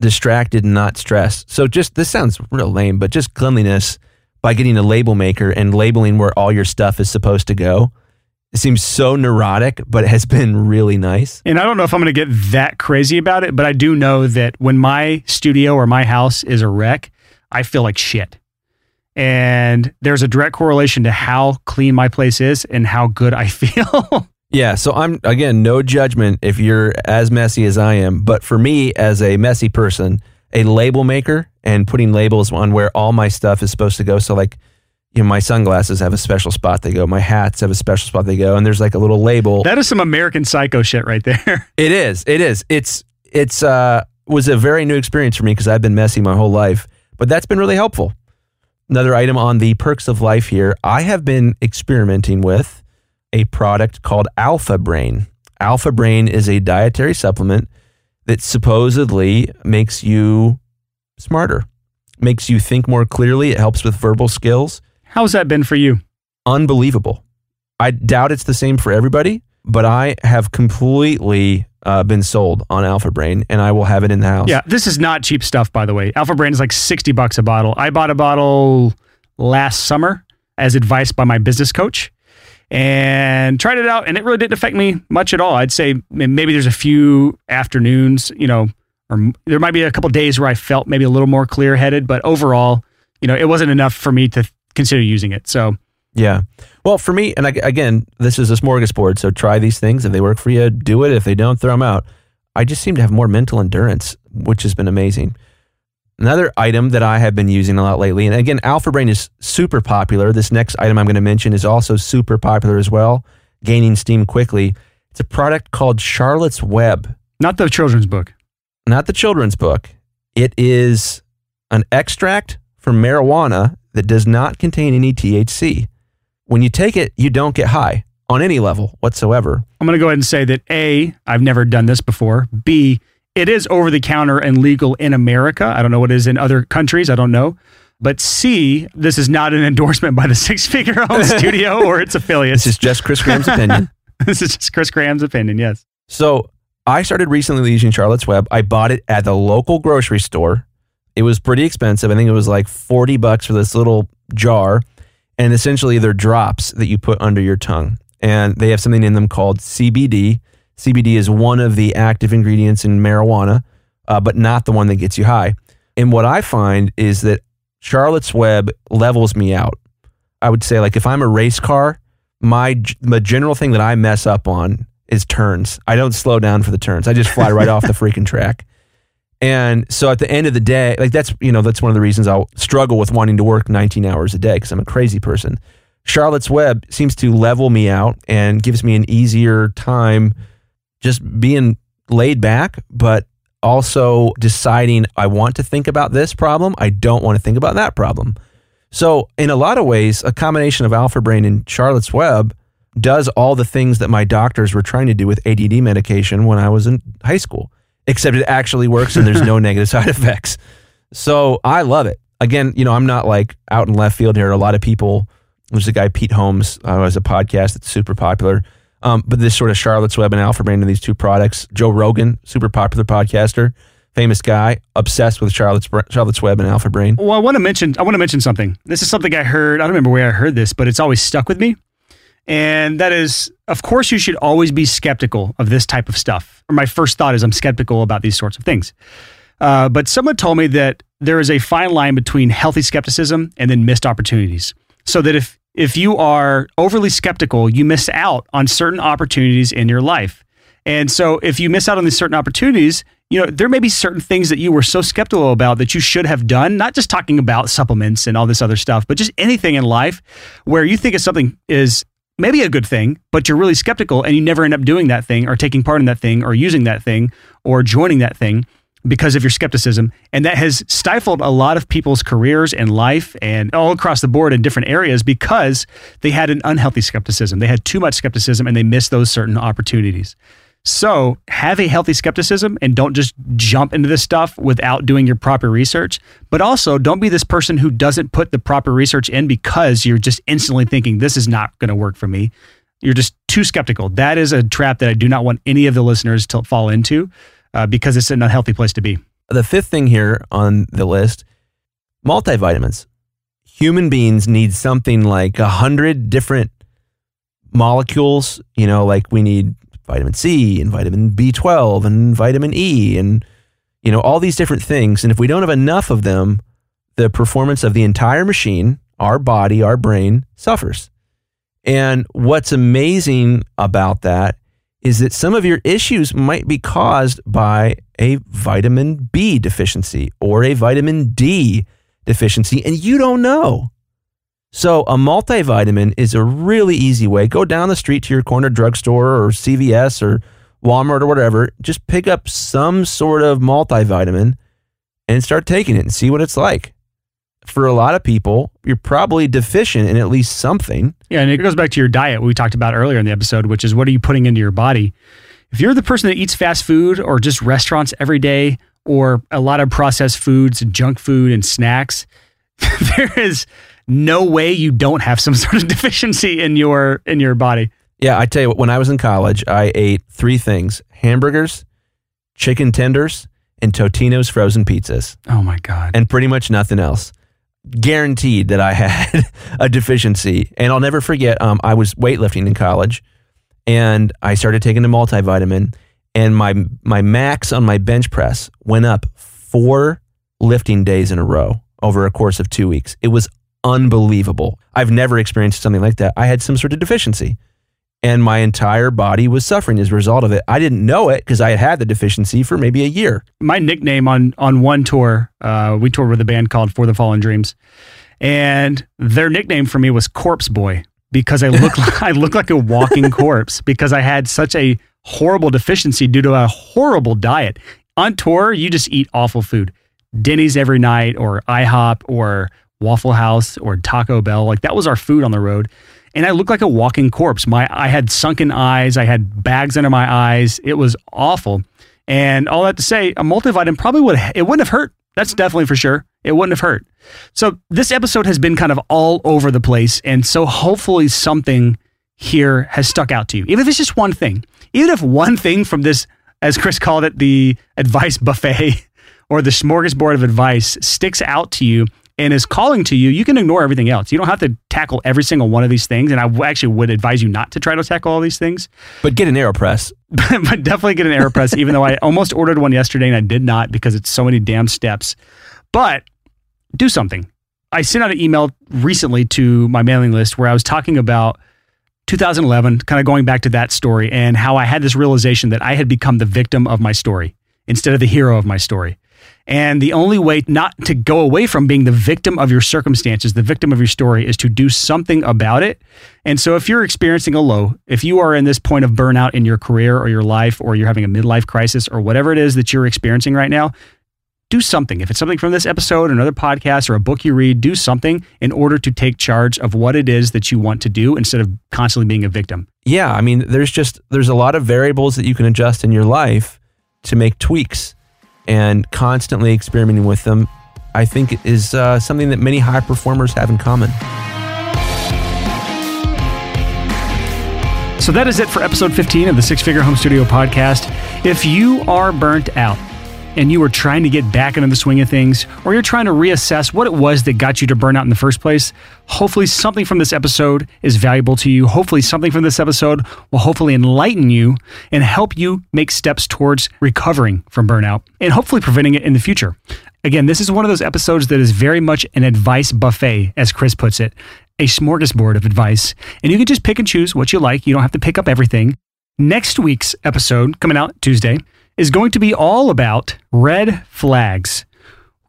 distracted and not stressed. So just this sounds real lame, but just cleanliness by getting a label maker and labeling where all your stuff is supposed to go. It seems so neurotic, but it has [laughs] been really nice. And I don't know if I'm going to get that crazy about it, but I do know that when my studio or my house is a wreck, I feel like shit. And there's a direct correlation to how clean my place is and how good I [laughs] feel. Yeah, so I'm again no judgment if you're as messy as I am, but for me as a messy person, a label maker and putting labels on where all my stuff is supposed to go. So like, you know, my sunglasses have a special spot they go, my hats have a special spot they go, and there's like a little label. that is some American psycho shit right there. [laughs] It is. It is. It's it's uh was a very new experience for me because I've been messy my whole life, but that's been really helpful. Another item on the perks of life here, I have been experimenting with a product called Alpha Brain. Alpha Brain is a dietary supplement that supposedly makes you smarter, makes you think more clearly. It helps with verbal skills. How's that been for you? Unbelievable. I doubt it's the same for everybody, but I have completely uh, been sold on Alpha Brain and I will have it in the house. Yeah, this is not cheap stuff, by the way. Alpha Brain is like 60 bucks a bottle. I bought a bottle last summer as advice by my business coach and tried it out, and it really didn't affect me much at all. I'd say maybe there's a few afternoons, you know, or there might be a couple days where I felt maybe a little more clear headed, but overall, you know, it wasn't enough for me to consider using it. So, Yeah. Well, for me, and I, again, this is a smorgasbord. So try these things. If they work for you, do it. If they don't, throw them out. I just seem to have more mental endurance, which has been amazing. Another item that I have been using a lot lately, and again, Alpha Brain is super popular. This next item I'm going to mention is also super popular as well, gaining steam quickly. It's a product called Charlotte's Web, not the children's book. not the children's book. It is an extract from marijuana that does not contain any THC. When you take it, you don't get high on any level whatsoever. I'm going to go ahead and say that A, I've never done this before. B, it is over the counter and legal in America. I don't know what it is in other countries. I don't know. But C, this is not an [laughs] endorsement by the Six Figure Home [laughs] Studio or its affiliates. This is just Chris Graham's opinion. [laughs] this is just Chris Graham's opinion. Yes. So I started recently using Charlotte's Web. I bought it at the local grocery store. It was pretty expensive. I think it was like 40 bucks for this little jar. And essentially, they're drops that you put under your tongue. And they have something in them called CBD. CBD is one of the active ingredients in marijuana, uh, but not the one that gets you high. And what I find is that Charlotte's Web levels me out. I would say, like, if I'm a race car, my, the general thing that I mess up on is turns. I don't slow down for the turns. I just fly right off the [laughs] freaking track. And so at the end of the day, like that's, you know, that's one of the reasons I'll struggle with wanting to work 19 hours a day because I'm a crazy person. Charlotte's Web seems to level me out and gives me an easier time just being laid back, but also deciding I want to think about this problem. I don't want to think about that problem. So, in a lot of ways, a combination of Alpha Brain and Charlotte's Web does all the things that my doctors were trying to do with ADD medication when I was in high school, except it actually works and there's no [laughs] negative side effects. So, I love it. Again, you know, I'm not like out in left field here. A lot of people, there's a guy, Pete Holmes, uh, has a podcast that's super popular. Um, but this sort of Charlotte's Web and Alpha Brain these two products. Joe Rogan, super popular podcaster, famous guy, obsessed with Charlotte's Charlotte's Web and Alpha Brain. Well, I want to mention I want to mention something. This is something I heard. I don't remember where I heard this, but it's always stuck with me. And that is, of course, you should always be skeptical of this type of stuff. Or my first thought is I'm skeptical about these sorts of things. Uh, but someone told me that there is a fine line between healthy skepticism and then missed opportunities. So that if if you are overly skeptical, you miss out on certain opportunities in your life. And so if you miss out on these certain opportunities, you know, there may be certain things that you were so skeptical about that you should have done, not just talking about supplements and all this other stuff, but just anything in life where you think of something is maybe a good thing, but you're really skeptical and you never end up doing that thing or taking part in that thing or using that thing or joining that thing because of your skepticism. And that has stifled a lot of people's careers and life and all across the board in different areas because they had an unhealthy skepticism. They had too much skepticism and they missed those certain opportunities. So have a healthy skepticism and don't just jump into this stuff without doing your proper research. But also don't be this person who doesn't put the proper research in because you're just instantly thinking this is not going to work for me. You're just too skeptical. That is a trap that I do not want any of the listeners to fall into uh, because it's an unhealthy place to be. The fifth thing here on the list multivitamins. Human beings need something like a hundred different molecules. You know, like we need vitamin C and vitamin B12 and vitamin E and, you know, all these different things. And if we don't have enough of them, the performance of the entire machine, our body, our brain suffers. And what's amazing about that is that some of your issues might be caused by a vitamin B deficiency or a vitamin D deficiency, and you don't know. So, a multivitamin is a really easy way. Go down the street to your corner drugstore or CVS or Walmart or whatever. Just pick up some sort of multivitamin and start taking it and see what it's like. For a lot of people, you're probably deficient in at least something. Yeah, and it goes back to your diet we talked about earlier in the episode, which is what are you putting into your body? If you're the person that eats fast food or just restaurants every day or a lot of processed foods junk food and snacks, [laughs] there is no way you don't have some [laughs] sort of deficiency in your in your body. Yeah, I tell you what, when I was in college, I ate three things hamburgers, chicken tenders, and Totino's frozen pizzas. Oh my God. And pretty much nothing else. Guaranteed that I [laughs] had a deficiency. And I'll never forget, um, I was weightlifting in college and I started taking a multivitamin, and my, my max on my bench press went up four lifting days in a row over a course of two weeks. It was unbelievable. I've never experienced something like that. I had some sort of deficiency and my entire body was suffering as a result of it. I didn't know it because I had had the deficiency for maybe a year. My nickname on on one tour, uh, we toured with a band called For the Fallen Dreams, and their nickname for me was Corpse Boy because I look [laughs] like, I look like a walking corpse because I had such a horrible deficiency due to a horrible diet. On tour, you just eat awful food. Denny's every night or IHOP or Waffle House or Taco Bell. Like that was our food on the road. And I looked like a walking corpse. My I had sunken eyes, I had bags under my eyes. It was awful. And all that to say, a multivitamin probably would it wouldn't have hurt. That's definitely for sure. It wouldn't have hurt. So this episode has been kind of all over the place. And so hopefully something here has stuck out to you. Even if it's just one thing. Even if one thing from this, as Chris called it, the advice buffet [laughs] or the smorgasbord of advice sticks out to you and is calling to you, you can ignore everything else. You don't have to tackle every single one of these things. And I actually would advise you not to try to tackle all these things. But get an AeroPress. [laughs] but definitely get an AeroPress, even though I [laughs] almost ordered one yesterday and I did not because it's so many damn steps. But do something. I sent out an email recently to my mailing list where I was talking about 2011, kind of going back to that story and how I had this realization that I had become the victim of my story instead of the hero of my story. And the only way not to go away from being the victim of your circumstances, the victim of your story, is to do something about it. And so, if you're experiencing a low, if you are in this point of burnout in your career or your life, or you're having a midlife crisis, or whatever it is that you're experiencing right now, do something. If it's something from this episode, another podcast, or a book you read, do something in order to take charge of what it is that you want to do instead of constantly being a victim. Yeah, I mean, there's just there's a lot of variables that you can adjust in your life to make tweaks and constantly experimenting with them, I think is uh, something that many high performers have in common. So that is it for episode 15 of the Six Figure Home Studio podcast. If you are burnt out, and you are trying to get back into the swing of things, or you're trying to reassess what it was that got you to burnout in the first place, hopefully something from this episode is valuable to you. Hopefully something from this episode will hopefully enlighten you and help you make steps towards recovering from burnout and hopefully preventing it in the future. Again, this is one of those episodes that is very much an advice buffet, as Chris puts it, a smorgasbord of advice. And you can just pick and choose what you like. You don't have to pick up everything. Next week's episode, coming out Tuesday, is going to be all about red flags.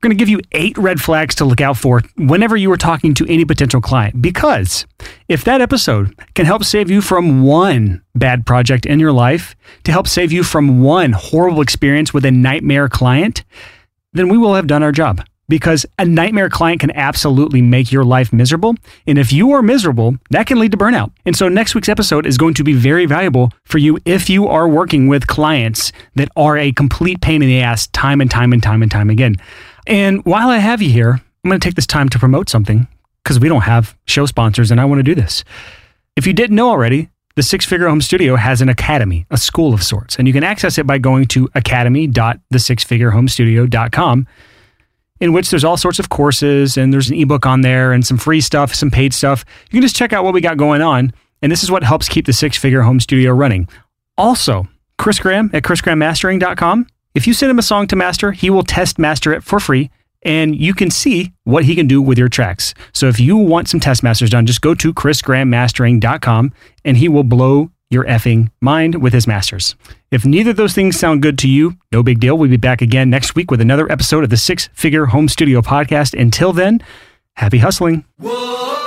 We're going to give you eight red flags to look out for whenever you are talking to any potential client. Because if that episode can help save you from one bad project in your life, to help save you from one horrible experience with a nightmare client, then we will have done our job. Because a nightmare client can absolutely make your life miserable. And if you are miserable, that can lead to burnout. And so next week's episode is going to be very valuable for you if you are working with clients that are a complete pain in the ass time and time and time and time again. And while I have you here, I'm going to take this time to promote something because we don't have show sponsors and I want to do this. If you didn't know already, the Six Figure Home Studio has an academy, a school of sorts, and you can access it by going to academy.thesixfigurehomestudio.com, in which there's all sorts of courses and there's an ebook on there and some free stuff, some paid stuff. You can just check out what we got going on, and this is what helps keep the Six Figure Home Studio running. Also, Chris Graham at chrisgrahammastering.com. If you send him a song to master, he will test master it for free and you can see what he can do with your tracks. So if you want some test masters done, just go to chrisgrahammastering.com and he will blow your effing mind with his masters. If neither of those things sound good to you, no big deal. We'll be back again next week with another episode of the Six Figure Home Studio podcast. Until then, happy hustling. Whoa.